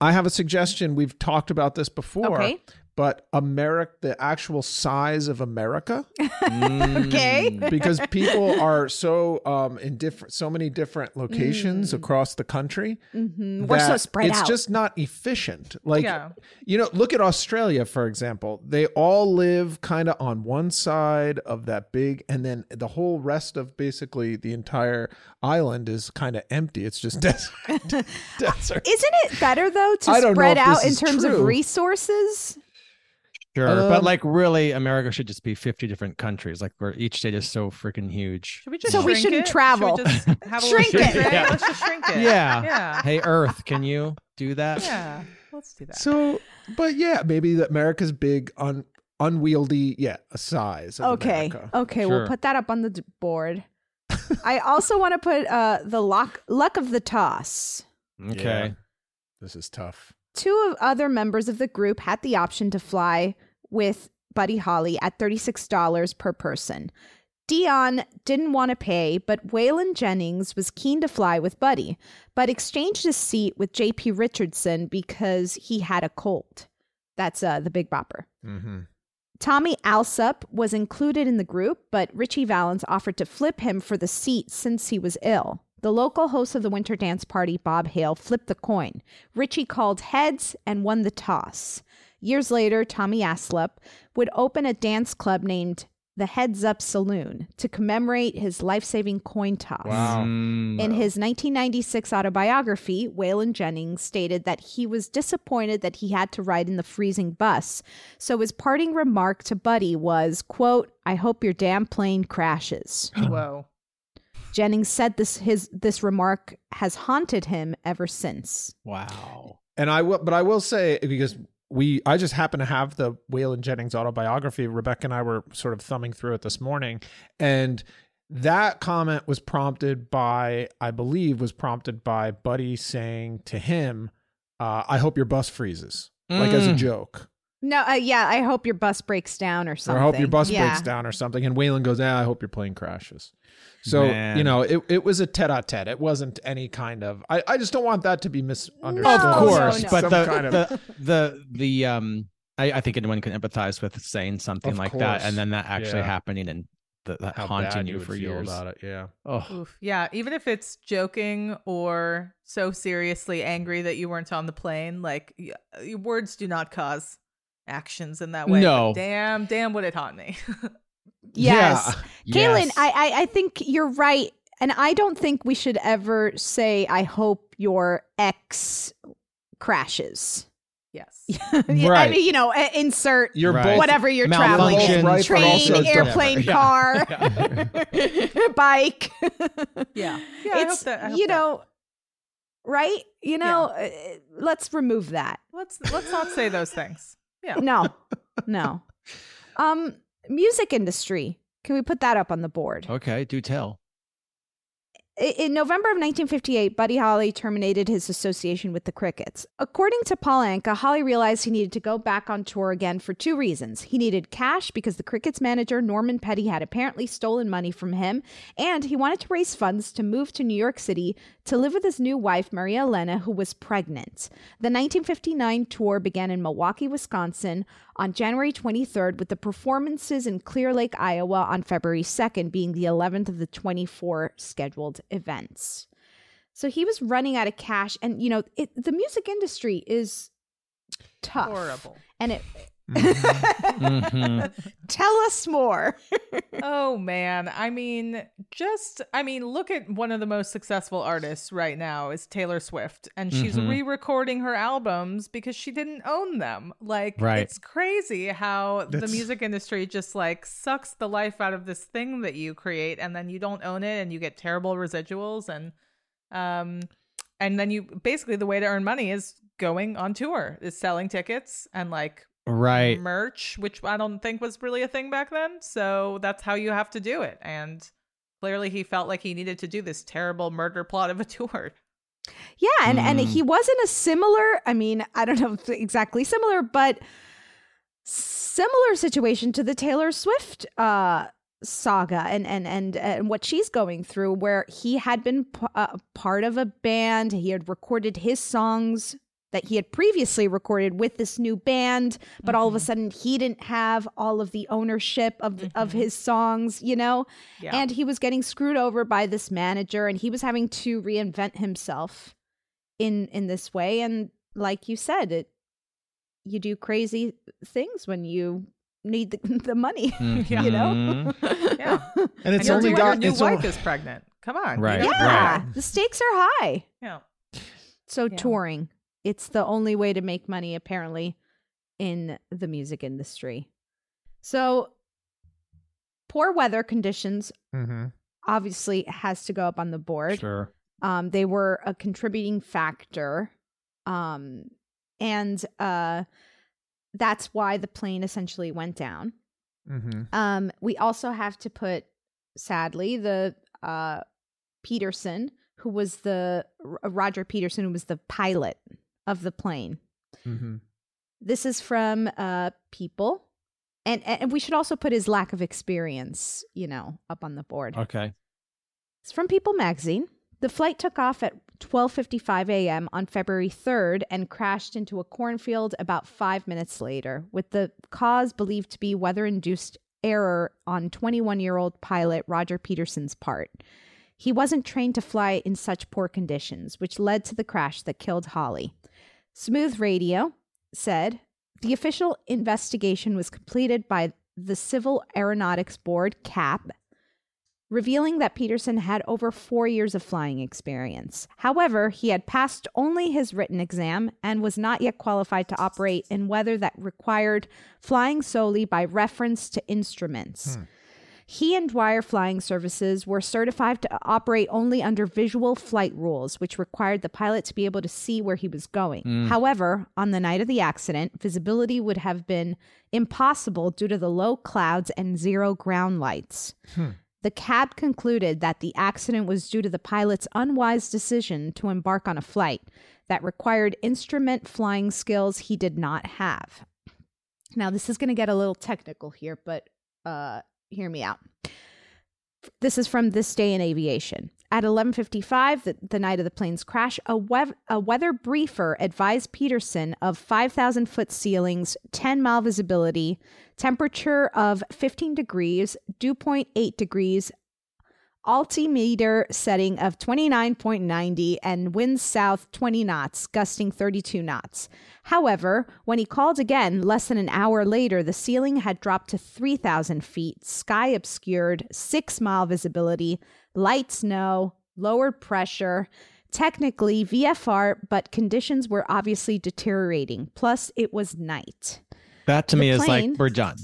I have a suggestion. We've talked about this before. Okay. But America, the actual size of America, Okay. Mm. [LAUGHS] because people are so um in different, so many different locations Mm. across the country. Mhm. We're so that spread it's out. just not efficient. Like, Yeah. you know, look at Australia, for example. They all live kind of on one side of that big, and then the whole rest of basically the entire island is kind of empty. It's just [LAUGHS] desert. [LAUGHS] desert. Isn't it better though to I don't know spread out in is terms of resources? Sure, Um, but like really, America should just be fifty different countries. Like where each state is so freaking huge. Should we just So we shouldn't it? travel. Should we just [LAUGHS] have a Shrink little it. shrink Yeah. Let's just shrink it. Yeah. Yeah. Hey Earth, can you do that? Yeah. Let's do that. So, but yeah, maybe that America's big, un, unwieldy, yeah, a size. Of Okay. America. Okay, Sure. we'll put that up on the d- board. [LAUGHS] I also want to put uh the luck luck of the toss. Okay. This is tough. Two of other members of the group had the option to fly with Buddy Holly at $36 per person. Dion didn't want to pay, but Waylon Jennings was keen to fly with Buddy, but exchanged his seat with JP Richardson because he had a cold. That's uh, the Big Bopper. Mm-hmm. Tommy Allsup was included in the group, but Ritchie Valens offered to flip him for the seat since he was ill. The local host of the winter dance party, Bob Hale, flipped the coin. Richie called heads and won the toss. Years later, Tommy Allsup would open a dance club named the Heads Up Saloon to commemorate his life saving coin toss. Wow. Mm. In his 1996 autobiography, Waylon Jennings stated that he was disappointed that he had to ride in the freezing bus. So his parting remark to Buddy was, quote, I hope your damn plane crashes. [GASPS] Whoa. Jennings said this his this remark has haunted him ever since. Wow. And I will, but I will say because we, I just happen to have the Waylon Jennings autobiography. Rebecca and I were sort of thumbing through it this morning, and that comment was prompted by, I believe, was prompted by Buddy saying to him, uh, "I hope your bus freezes," like as a Mm. joke, No, uh, yeah, I hope your bus breaks down or or something. "I hope your bus Yeah. breaks down" or something. And Waylon goes, "Ah, I hope your plane crashes." So Man. you know, it, it was a tete-a-tete. It wasn't any kind of. I, I just don't want that to be misunderstood. No, of course, no. but Some the, kind of- the the the um, I, I think anyone can empathize with saying something Of like that, and then that actually Yeah. happening and the, that how haunting bad you, for years. about it. Yeah. Oh, Oof. Yeah, even if it's joking or so seriously angry that you weren't on the plane, like y- y- words do not cause actions in that way. No. Damn, damn, would it haunt me? [LAUGHS] Yes. Caitlin, Yes. I, I I think you're right. And I don't think we should ever say, I hope your ex crashes. yes. [LAUGHS] I Right. mean, you know, insert You're Right. whatever you're traveling in. Right, Train, also airplane, Yeah. car, [LAUGHS] bike. Yeah. Yeah, I hope it's, that- I hope you that. know, right? You know, uh, let's remove that. Let's let's not say those things. Yeah. No, [LAUGHS] no. Um, music industry. Can we put that up on the board? Okay, do tell. In November of 1958, Buddy Holly terminated his association with the Crickets. According to Paul Anka, Holly realized he needed to go back on tour again for two reasons. He needed cash because the Crickets manager, Norman Petty, had apparently stolen money from him, and he wanted to raise funds to move to New York City to live with his new wife, Maria Elena, who was pregnant. The 1959 tour began in Milwaukee, Wisconsin on January 23rd, with the performances in Clear Lake, Iowa on February 2nd being the 11th of the 24 scheduled events. So he was running out of cash, and you know, it, the music industry is tough. Horrible. And it. Mhm. [LAUGHS] Tell us more. [LAUGHS] oh man i mean just i mean look at one of the most successful artists right now is taylor swift and she's Mhm. re-recording her albums because she didn't own them like Right. it's crazy how the music industry just like sucks the life out of this thing that you create and then you don't own it and you get terrible residuals and um and then you basically the way to earn money is going on tour is selling tickets and like Right. merch, which I don't think was really a thing back then. So that's how you have to do it. And clearly he felt like he needed to do this terrible murder plot of a [LAUGHS] tour. Yeah, and and Mm. he wasn't a similar. I mean, I don't know exactly similar, but similar situation to the Taylor Swift uh, saga and and and and what she's going through, where he had been p- uh, part of a band, he had recorded his songs that he had previously recorded with this new band, but all of a sudden he didn't have all of the ownership of of his songs, you know. Yeah. And he was getting screwed over by this manager and he was having to reinvent himself in in this way and like you said it you do crazy things when you need the, [LAUGHS] the money [LAUGHS] you know Mhm. yeah. [LAUGHS] And it's you'll only got your new wife o- is pregnant. Come on. Right. You yeah gotta- the stakes are high Yeah. so Yeah. touring it's the only way to make money apparently in the music industry so poor weather conditions Mhm. obviously has to go up on the board Sure. um, they were a contributing factor um, and uh, that's why the plane essentially went down Mhm. um, we also have to put sadly the uh, peterson who was the roger peterson who was the pilot of the plane Mhm. this is from uh, people and, and we should also put his lack of experience you know up on the board Okay. it's from People magazine. The flight took off at 12:55 a.m. on February 3rd and crashed into a cornfield about 5 minutes later, with the cause believed to be weather-induced error on 21-year-old pilot Roger Peterson's part. He wasn't trained to fly in such poor conditions, which led to the crash that killed Holly. Smooth Radio said the official investigation was completed by the Civil Aeronautics Board, CAB, revealing that Peterson had over four years of flying experience. However, he had passed only his written exam and was not yet qualified to operate in weather that required flying solely by reference to instruments. Hmm. He and Dwyer Flying Services were certified to operate only under visual flight rules, which required the pilot to be able to see where he was going. However, on the night of the accident, visibility would have been impossible due to the low clouds and zero ground lights. The CAB concluded that the accident was due to the pilot's unwise decision to embark on a flight that required instrument flying skills he did not have. Now, this is going to get a little technical here, but uh, hear me out. This is from This Day in Aviation. At 11:55, the, the night of the plane's crash, a, a weather briefer advised Peterson of 5,000 foot ceilings, 10 mile visibility, temperature of 15 degrees, dew point 8 degrees, altimeter setting of 29.90 and winds south 20 knots, gusting 32 knots. However, when he called again less than an hour later, the ceiling had dropped to 3,000 feet, sky obscured, six mile visibility, light snow, lowered pressure. Technically VFR, but conditions were obviously deteriorating. Plus, it was night. That to The me is like we're done.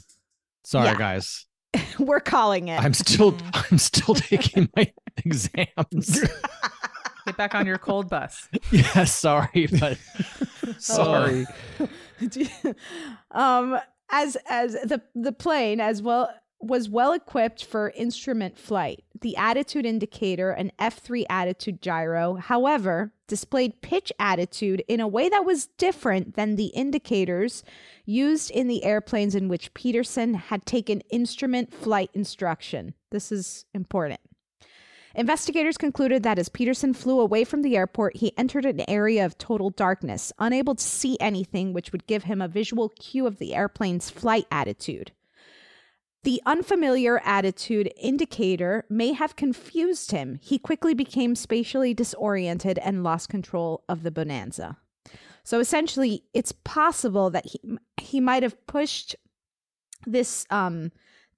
Sorry, Yeah. guys. [LAUGHS] We're calling it. I'm still [LAUGHS] I'm still taking my [LAUGHS] exams. Get back on your cold bus. [LAUGHS] yeah, sorry, but [LAUGHS] Sorry. [LAUGHS] um as as the the plane as well was well equipped for instrument flight. The attitude indicator, an F3 attitude gyro, however, displayed pitch attitude in a way that was different than the indicators used in the airplanes in which Peterson had taken instrument flight instruction. This is important. Investigators concluded that as Peterson flew away from the airport, he entered an area of total darkness, unable to see anything which would give him a visual cue of the airplane's flight attitude. The unfamiliar attitude indicator may have confused him. He quickly became spatially disoriented and lost control of the bonanza. So essentially, it's possible that he he might have pushed this um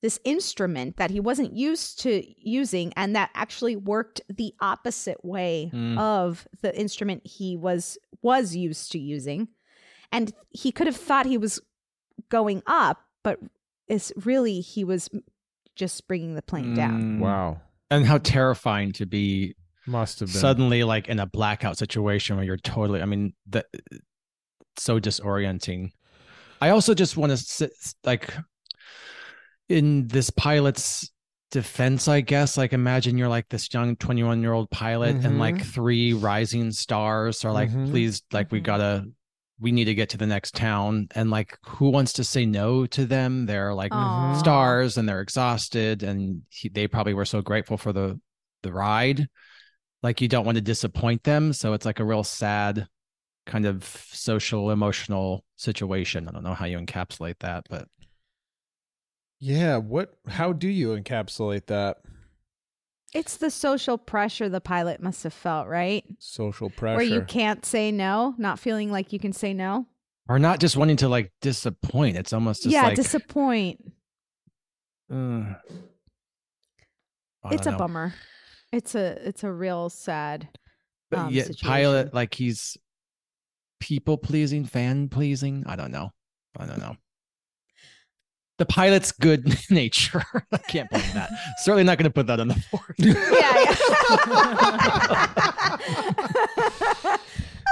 this instrument that he wasn't used to using and that actually worked the opposite way Mm. of the instrument he was was used to using and he could have thought he was going up but it's really he was just bringing the plane down Mm. Wow. And how terrifying to be Must have been. suddenly like in a blackout situation where you're totally, I mean, that so disorienting. I also just want to sit like in this pilot's defense, I guess. Like, imagine you're like this young 21 year old pilot, and like three rising stars are like, Mhm. please, like, we gotta, we need to get to the next town. And like, who wants to say no to them? They're like Aw. stars and they're exhausted, and he, they probably were so grateful for the the ride. Like, you don't want to disappoint them. So it's like a real sad kind of social emotional situation. I don't know how you encapsulate that, but Yeah. What? How do you encapsulate that it's the social pressure the pilot must have felt right social pressure? where you can't say no not feeling like you can say no or not just wanting to like disappoint. It's almost just yeah like disappoint uh, it's a know. bummer it's a it's a real sad But um, yet, situation. pilot like he's people pleasing, fan pleasing. I don't know. I don't know. The pilot's good [LAUGHS] nature. [LAUGHS] I can't blame that. Certainly not going to put that on the board. [LAUGHS] Yeah.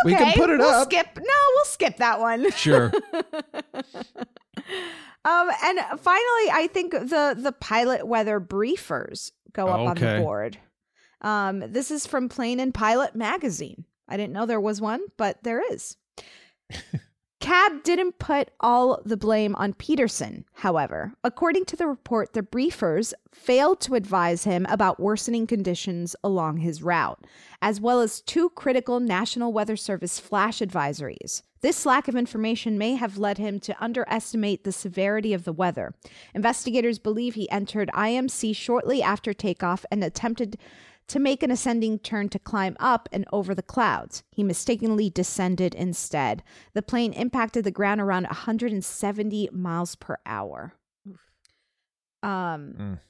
We can put it we'll up. skip no we'll skip that one Sure. um and finally i think the the pilot weather briefers go up on the Okay. board um this is from plane and pilot magazine i didn't know there was one but there is CAB didn't put all the blame on Peterson, however. According to the report, the briefers failed to advise him about worsening conditions along his route, as well as two critical National Weather Service flash advisories. This lack of information may have led him to underestimate the severity of the weather. Investigators believe he entered IMC shortly after takeoff and attempted to make an ascending turn to climb up and over the clouds. He mistakenly descended instead. The plane impacted the ground around 170 miles per hour. Um, Mm.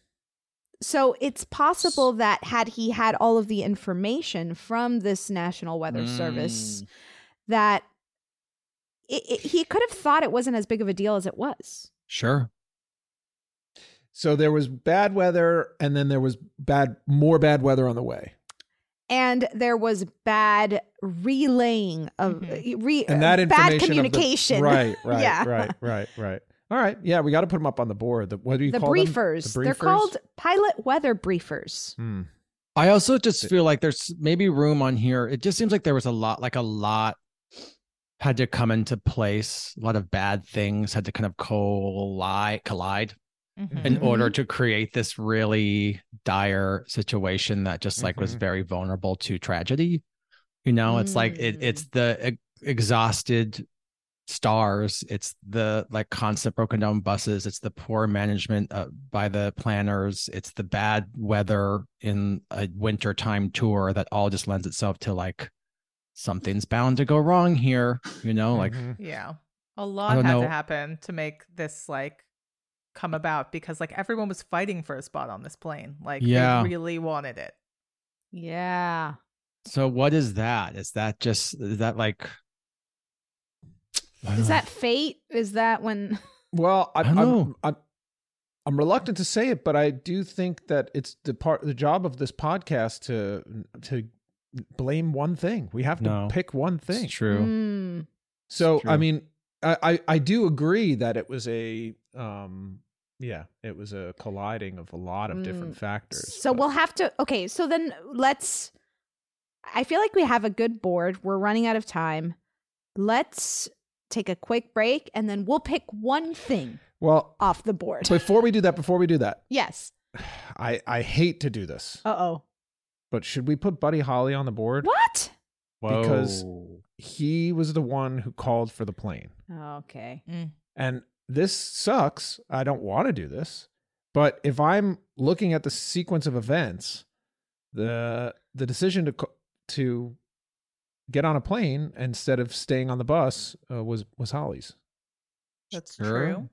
So it's possible that had he had all of the information from this National Weather Service, Mm. that it, it, he could have thought it wasn't as big of a deal as it was. Sure. So there was bad weather, and then there was bad, more bad weather on the way, And there was bad relaying of re, and that information, bad of the- communication. right, [LAUGHS] right, yeah. right, right, right. All right, yeah, we got to put them up on the board. The, what do you The call them? The briefers. They're called pilot weather briefers. Hmm. I also just feel like there's maybe room on here. It just seems like there was a lot, like a lot had to come into place. A lot of bad things had to kind of collide, collide Mm-hmm. in order to create this really dire situation that just like was Mhm. very vulnerable to tragedy. You know, it's like it, it's the ex- exhausted stars it's the like constant broken down buses it's the poor management uh, by the planners it's the bad weather in a wintertime tour that all just lends itself to like something's bound to go wrong here you know like Mhm. Yeah. A lot had know. to happen to make this like come about because like everyone was fighting for a spot on this plane. Like Yeah. they really wanted it. Yeah. so what is that is that just is that like Is that fate? Is that when [LAUGHS] Well, I, I don't I'm. I'm I'm reluctant to say it, but I do think that it's the part the job of this podcast to to blame one thing. We have to No. pick one thing. it's true Mm, So True. I mean, I, I I do agree that it was a um yeah it was a colliding of a lot of different Mm, factors. So we'll have to. Okay, so then let's. I feel like we have a good board. We're running out of time. Let's take a quick break and then we'll pick one thing Well, off the board. before we do that, before we do that, [LAUGHS] yes. I I hate to do this, Uh oh. but should we put Buddy Holly on the board? What? Whoa. Because he was the one who called for the plane. Okay. Mm. And this sucks. I don't want to do this. But if I'm looking at the sequence of events, the the decision to to get on a plane instead of staying on the bus uh, was was Holly's. That's Sure. true.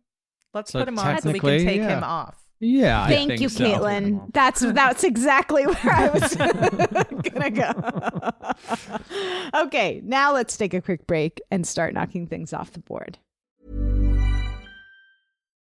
Let's So put him on so we can take yeah. him off. Yeah, I Thank think you, so. Caitlin. That's that's exactly [LAUGHS] where I was [LAUGHS] gonna go. [LAUGHS] okay, now let's take a quick break and start knocking things off the board.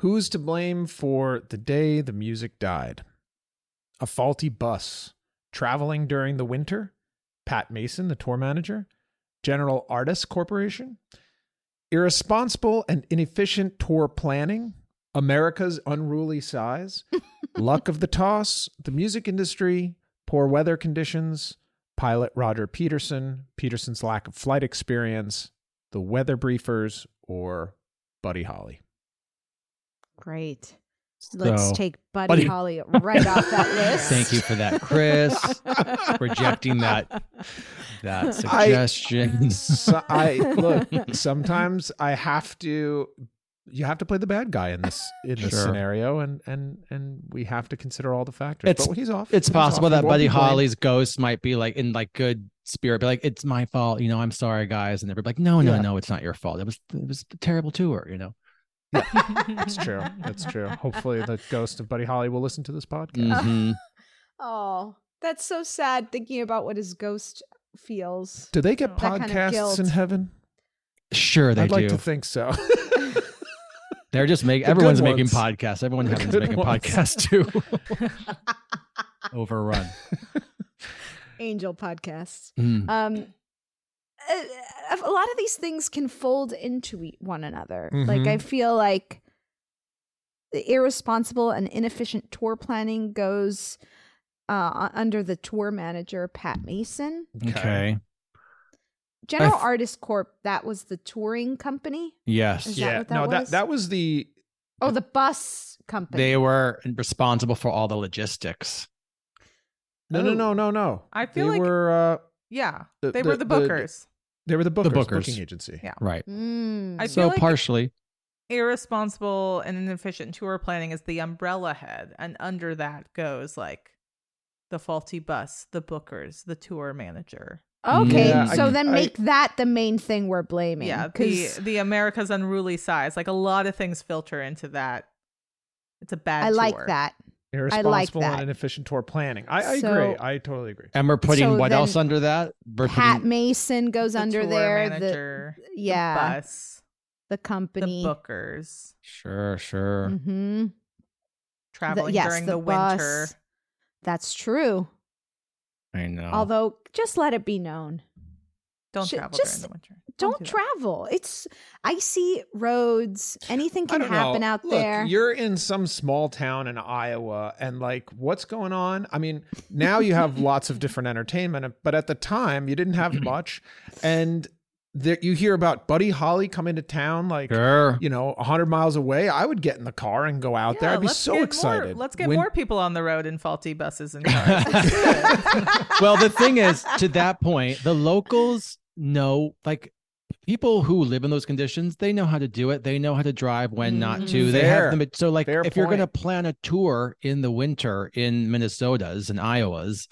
Who's to blame for the day the music died? A faulty bus, traveling during the winter, Pat Mason, the tour manager, General Artists Corporation, irresponsible and inefficient tour planning, America's unruly size, [LAUGHS] luck of the toss, the music industry, poor weather conditions, pilot Roger Peterson, Peterson's lack of flight experience, the weather briefers, or Buddy Holly. Great. Let's So, take Buddy, Buddy- Holly right off that [LAUGHS] list. Thank you for that, Chris. Rejecting that [LAUGHS] that suggestion. so I look. [LAUGHS] Sometimes I have to. You have to play the bad guy in this in this Sure. scenario, and and and we have to consider all the factors. It's but he's off. It's He's possible off. That Buddy be blamed. Holly's ghost might be like in like good spirit, be like, "It's my fault," you know. I'm sorry, guys, and they're like, "No, no, Yeah. no, it's not your fault. It was it was a terrible tour," you know. [LAUGHS] That's true. That's true. Hopefully, the ghost of Buddy Holly will listen to this podcast. [LAUGHS] Mhm. Oh, that's so sad thinking about what his ghost feels. Do they get That kind of podcasts in heaven? Sure, they I'd like do. to think so. [LAUGHS] They're just making The everyone's making ones. podcasts. Everyone in The heaven's good making ones. podcasts too. Overrun. Angel podcasts. Mm. Um, a, a lot of these things can fold into e- one another. Like Mhm. I feel like the irresponsible and inefficient tour planning goes uh, under the tour manager Pat Mason. Okay. General th- Artist Corp. That was the touring company. Yes. Is that yeah. what that no, that was? that was the. Oh, the bus company. They were responsible for all the logistics. No, no, no, no, no. I feel they like- were. Uh, Yeah, The- they the- were the the- bookers. They were the bookers, bookers. booking agency. Yeah. Right. Mm. I so like partially. irresponsible and inefficient tour planning is the umbrella head, and under that goes like the faulty bus, the bookers, the tour manager. Okay, Yeah, so I- then I- make that the main thing we're blaming. Yeah, the 'cause the America's unruly size. Like a lot of things filter into that. It's a bad. I like that. Irresponsible that. and inefficient tour planning. I, I So- agree. I totally agree. And we're putting So what else under that? We're Pat putting, Mason goes The under tour there. manager, the the yeah, bus, the the company. bookers, sure, sure. Mm-hmm. traveling yes, during the the, winter. bus. That's true. I know. Although, just let it be known. Don't Sh- travel just during the winter. Don't, do that. travel. It's icy roads. Anything can happen know. out Look, there. You're in some small town in Iowa, and like, what's going on? I mean, now you have [LAUGHS] lots of different entertainment, uh, but at the time, you didn't have much, and there, you hear about Buddy Holly coming to town, like sure. you know, hundred miles away. I would get in the car and go out there. I'd be so excited. More, let's get When- more people on the road in faulty buses and cars. [LAUGHS] well, the thing is, to that point, the locals know, like people who live in those conditions, they know how to do it. They know how to drive, when not to. They Fair. have them. So, like, Fair if you're going to plan a tour in the winter in Minnesotas and Iowas,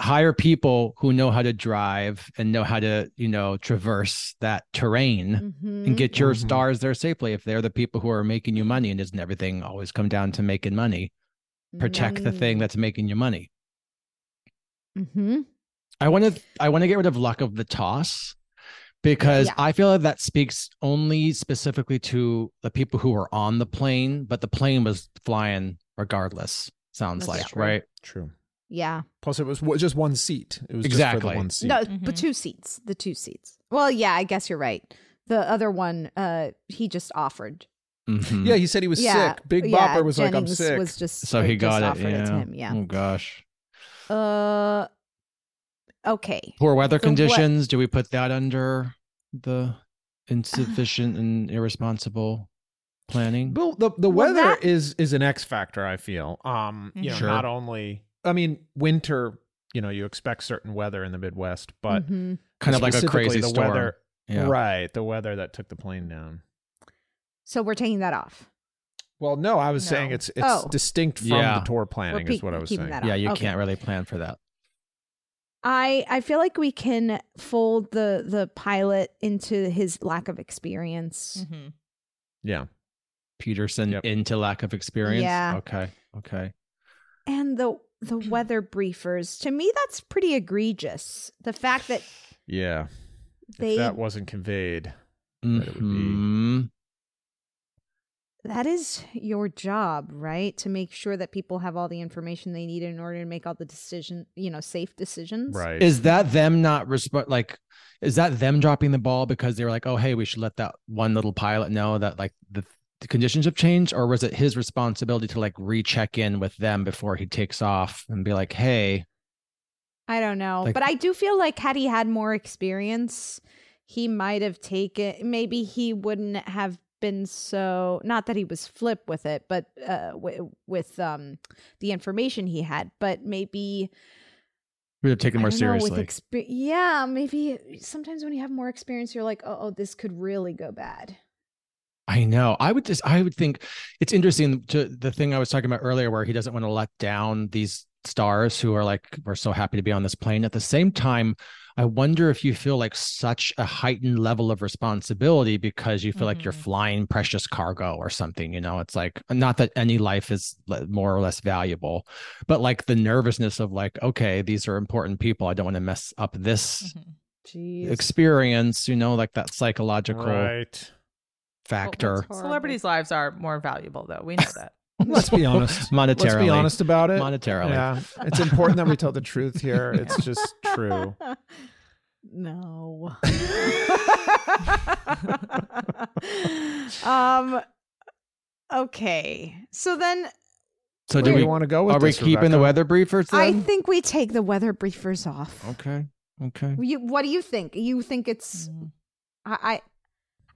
hire people who know how to drive and know how to, you know, traverse that terrain Mhm. and get your Mhm. stars there safely. If they're the people who are making you money, and doesn't everything always come down to making money? Protect the thing that's making you money. Mm-hmm. I want to I want to get rid of luck of the toss because Yeah. I feel like that speaks only specifically to the people who were on the plane, but the plane was flying regardless. Sounds That's like true. right. True. Yeah. Plus, it was w- just one seat. It was just for Exactly. the one seat. No, Mhm. but two seats. The two seats. Well, yeah, I guess you're right. The other one, uh, he just offered. Mhm. Yeah, he said he was yeah, sick. Big yeah, Bopper was like, "I'm sick." Was just So he got it. offered Yeah. to him. Yeah. Oh gosh. Uh. Okay. Poor weather The what- Mm. conditions. Do we put that under the insufficient [SIGHS] and irresponsible planning. Well, the the Well, weather that- is is an X factor. I feel. Um, you know, Sure. not only. I mean, winter. You know, you expect certain weather in the Midwest, but Mhm. Kind of like a crazy the storm. weather. Yeah. Right, the weather that took the plane down. So we're taking that off. Well, no, I was saying it's it's Oh. distinct from Yeah. the tour planning. We're is what I was saying. Yeah, you Okay. can't really plan for that. I I feel like we can fold the the pilot into his lack of experience. Mhm. Yeah. Peterson Yep. into lack of experience. Yeah. Okay. Okay. And the the [CLEARS THROAT] weather briefers. To me that's pretty egregious. The fact that Yeah. they if that wasn't conveyed, that it would be. That is your job, right? To make sure that people have all the information they need in order to make all the decision, you know, safe decisions. Right. Is that them not resp- like is that them dropping the ball because they were like, "Oh, hey, we should let that one little pilot know that like the, the conditions have changed," or was it his responsibility to like recheck in with them before he takes off and be like, "Hey, I don't know, Like- but I do feel like had he had more experience, he might have taken. Maybe he wouldn't have been so. Not that he was flip with it, but uh, w- with um the information he had. But maybe we have taken more don't know, with seriously." yeah, maybe sometimes when you have more experience, you're like, oh, oh, this could really go bad. I know. I would just I would think it's interesting to the thing I was talking about earlier where he doesn't want to let down these stars who are like we're so happy to be on this plane. At the same time, I wonder if you feel like such a heightened level of responsibility because you feel like you're Mhm. flying precious cargo or something, you know. It's like not that any life is more or less valuable, but like the nervousness of like okay, these are important people. I don't want to mess up this Mhm. Experience, you know, like that psychological Right. factor. Celebrities' lives are more valuable, though. We know that. Let's be honest. [LAUGHS] Monetarily. Let's be honest about it. Monetarily. Yeah. It's important that we tell the truth here. [LAUGHS] It's just true. [LAUGHS] no. um. Okay. So then So do do we want to go with Are we this, keeping the weather briefers I think we take the weather briefers off. okay. Okay. You, what do you think? You think it's? Mm. I, I,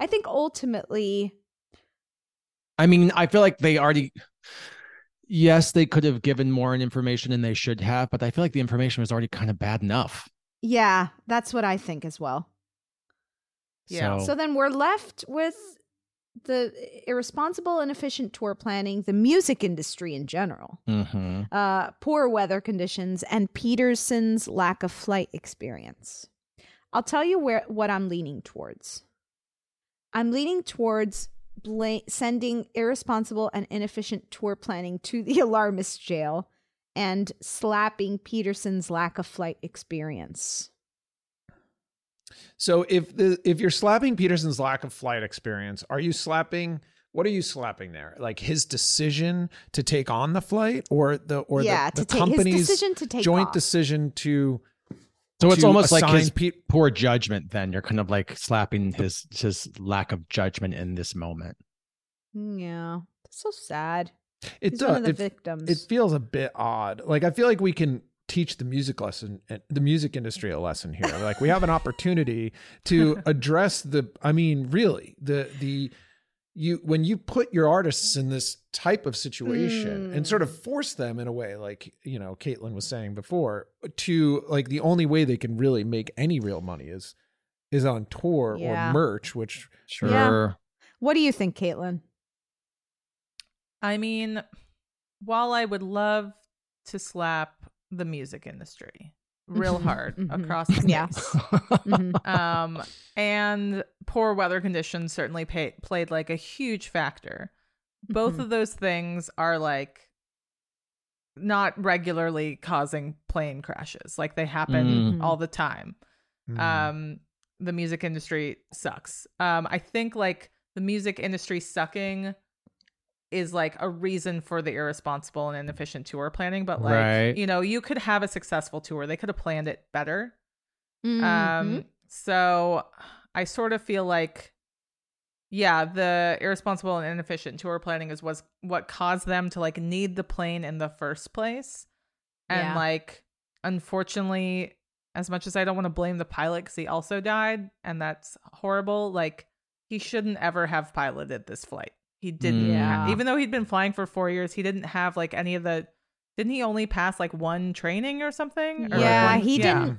I think ultimately, I mean, I feel like they already yes, they could have given more information than they should have, but I feel like the information was already kind of bad enough. yeah, that's what I think as well. Yeah. So, So then we're left with the irresponsible and efficient tour planning, the music industry in general, Mhm. uh, poor weather conditions, and Peterson's lack of flight experience. I'll tell you where what I'm leaning towards. I'm leaning towards bla- sending irresponsible and inefficient tour planning to the [LAUGHS] alarmist jail and slapping Peterson's lack of flight experience. So if the if you're slapping Peterson's lack of flight experience, are you slapping what are you slapping there? Like his decision to take on the flight or the or Yeah, the, the to take- his company's decision joint off. decision to So it's to almost like his pe- poor judgment. Then you're kind of like slapping his his lack of judgment in this moment. Mm, Yeah, that's so sad. it He's does one of the it, victims. it feels a bit odd. Like I feel like we can teach the music lesson the music industry a lesson here. Like we have an opportunity to [LAUGHS] address the I mean really the the you when you put your artists in this type of situation and sort of Mm. force them in a way like you know Caitlin was saying before to like the only way they can really make any real money is is on tour Yeah. or merch which Sure. Yeah. What do you think, Caitlin? I mean, while I would love to slap the music industry real Mhm, hard mhm. across [LAUGHS] the Yeah. face, Mhm. [LAUGHS] um, and poor weather conditions certainly pay- played like a huge factor. Both Mhm. of those things are like not regularly causing plane crashes. Like they happen Mm. all the time. Um, the music industry sucks. Um, I think like the music industry sucking is like a reason for the irresponsible and inefficient tour planning. But like, Right. you know, you could have a successful tour. They could have planned it better. Mhm. Um, so I sort of feel like, yeah, the irresponsible and inefficient tour planning is was what caused them to like need the plane in the first place. And Yeah. like, unfortunately, as much as I don't want to blame the pilot because he also died, and that's horrible, like he shouldn't ever have piloted this flight. He didn't. Mm. ha- Yeah. even though he'd been flying for four years, he didn't have like any of the. Didn't he only pass like one training or something? Or, yeah, one- he yeah. didn't.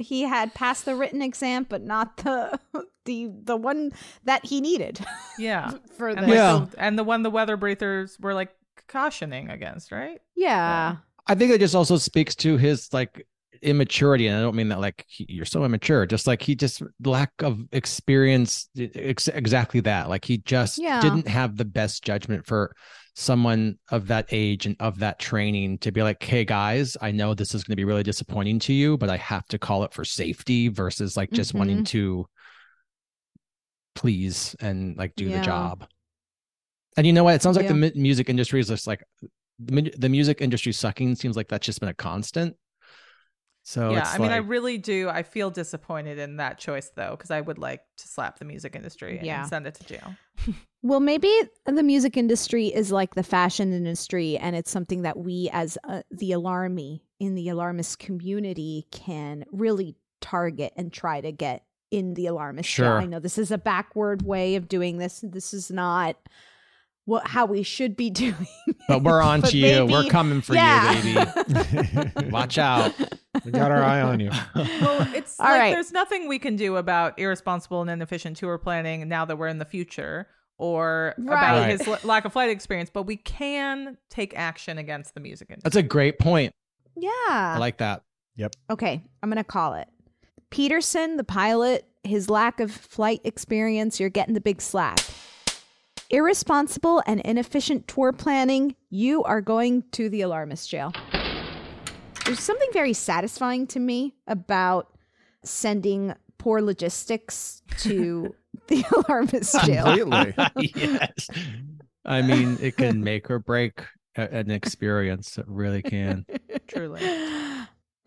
He had passed the written exam, but not the [LAUGHS] the the one that he needed. [LAUGHS] Yeah. for the and, like, Yeah. the, and the one the weather breathers were like cautioning against, right? yeah. I think it just also speaks to his like immaturity, and I don't mean that like he, you're so immature. Just like he just lack of experience, ex- exactly that. Like he just Yeah. didn't have the best judgment for someone of that age and of that training to be like, "Hey guys, I know this is going to be really disappointing to you, but I have to call it for safety versus like just wanting Mhm. to please and like do Yeah. the job." And you know what? It sounds like Yeah. the mu- music industry is just like the, the music industry sucking seems like that's just been a constant. So yeah, it's I mean, I really do. I feel disappointed in that choice though, because I would like to slap the music industry Yeah. and send it to jail. [LAUGHS] Well, maybe the music industry is like the fashion industry, and it's something that we, as uh, the alarmy in the alarmist community, can really target and try to get in the alarmist. jail. Sure. I know this is a backward way of doing this. This is not what how we should be [LAUGHS] doing. but we're on But to you. We're coming for yeah. you, baby. [LAUGHS] Watch out. we got our eye on you [LAUGHS] Well, it's All like right. there's nothing we can do about irresponsible and inefficient tour planning now that we're in the future or about Right. his l- lack of flight experience, but we can take action against the music industry. That's a great point. yeah. I like that. Yep. Okay, I'm going to call it. Peterson, the pilot, his lack of flight experience, you're getting the big slap. Irresponsible and inefficient tour planning, you are going to the alarmist jail. There's something very satisfying to me about sending poor logistics to [LAUGHS] the alarmist jail. completely [LAUGHS] yes. I mean, it can make or break an experience. It really can. [LAUGHS] Truly.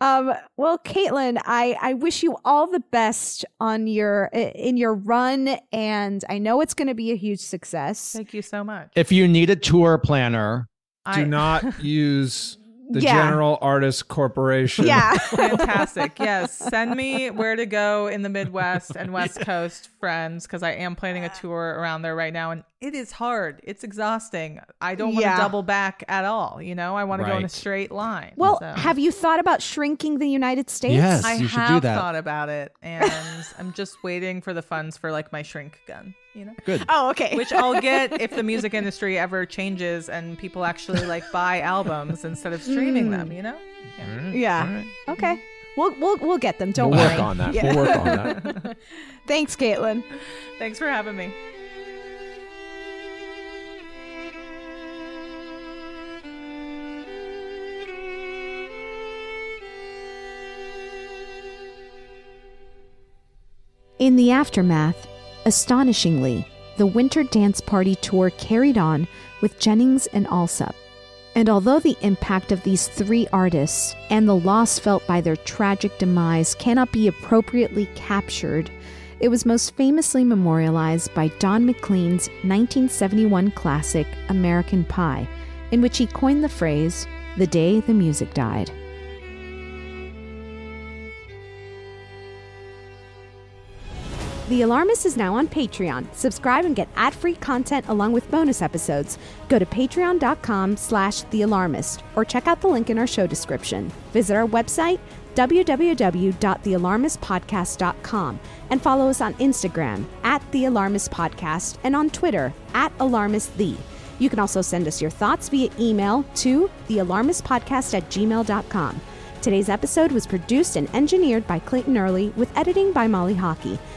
Um, well, Caitlin, I, I wish you all the best on your in your run, and I know it's going to be a huge success. Thank you so much. If you need a tour planner, do not [LAUGHS] use the Yeah. General Artist Corporation Yeah, [LAUGHS] Fantastic. Yes. Send me where to go in the Midwest and West Coast, friends, because I am planning a tour around there right now. And it is hard. It's exhausting. I don't want to Yeah. double back at all. You know, I want to go in a straight line. Well, so. have you thought about shrinking the United States? Yes. I you should do have that. thought about it, and I'm just waiting for the funds for like my shrink gun. You know, good. Oh, okay. which I'll get if the music industry ever changes and people actually like buy albums instead of streaming them. You know. Mm. Yeah. yeah. Okay. We'll we'll we'll get them. Don't We'll worry. work on that. We'll work on that. [LAUGHS] Thanks, Caitlin. Thanks for having me. In the aftermath, astonishingly, the Winter Dance Party tour carried on with Jennings and Allsup. And although the impact of these three artists and the loss felt by their tragic demise cannot be appropriately captured, it was most famously memorialized by Don McLean's 1971 classic American Pie, in which he coined the phrase, the day the music died. The Alarmist is now on Patreon. Subscribe and get ad-free content along with bonus episodes. Go to patreon.com slash thealarmist or check out the link in our show description. Visit our website, www.thealarmistpodcast.com and follow us on Instagram at The Alarmist Podcast and on Twitter at AlarmistThe. You can also send us your thoughts via email to thealarmistpodcast at gmail.com. Today's episode was produced and engineered by Clayton Early with editing by Molly Hockey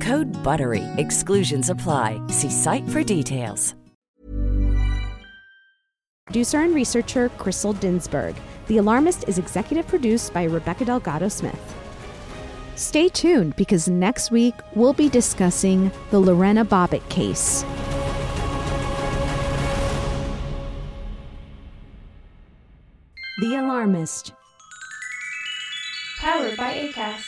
Code BUTTERY. Exclusions apply. See site for details. Producer and researcher Crystal Dinsberg. The Alarmist is executive produced by Rebecca Delgado Smith. Stay tuned because next week we'll be discussing the Lorena Bobbitt case. The Alarmist. Powered by ACAST.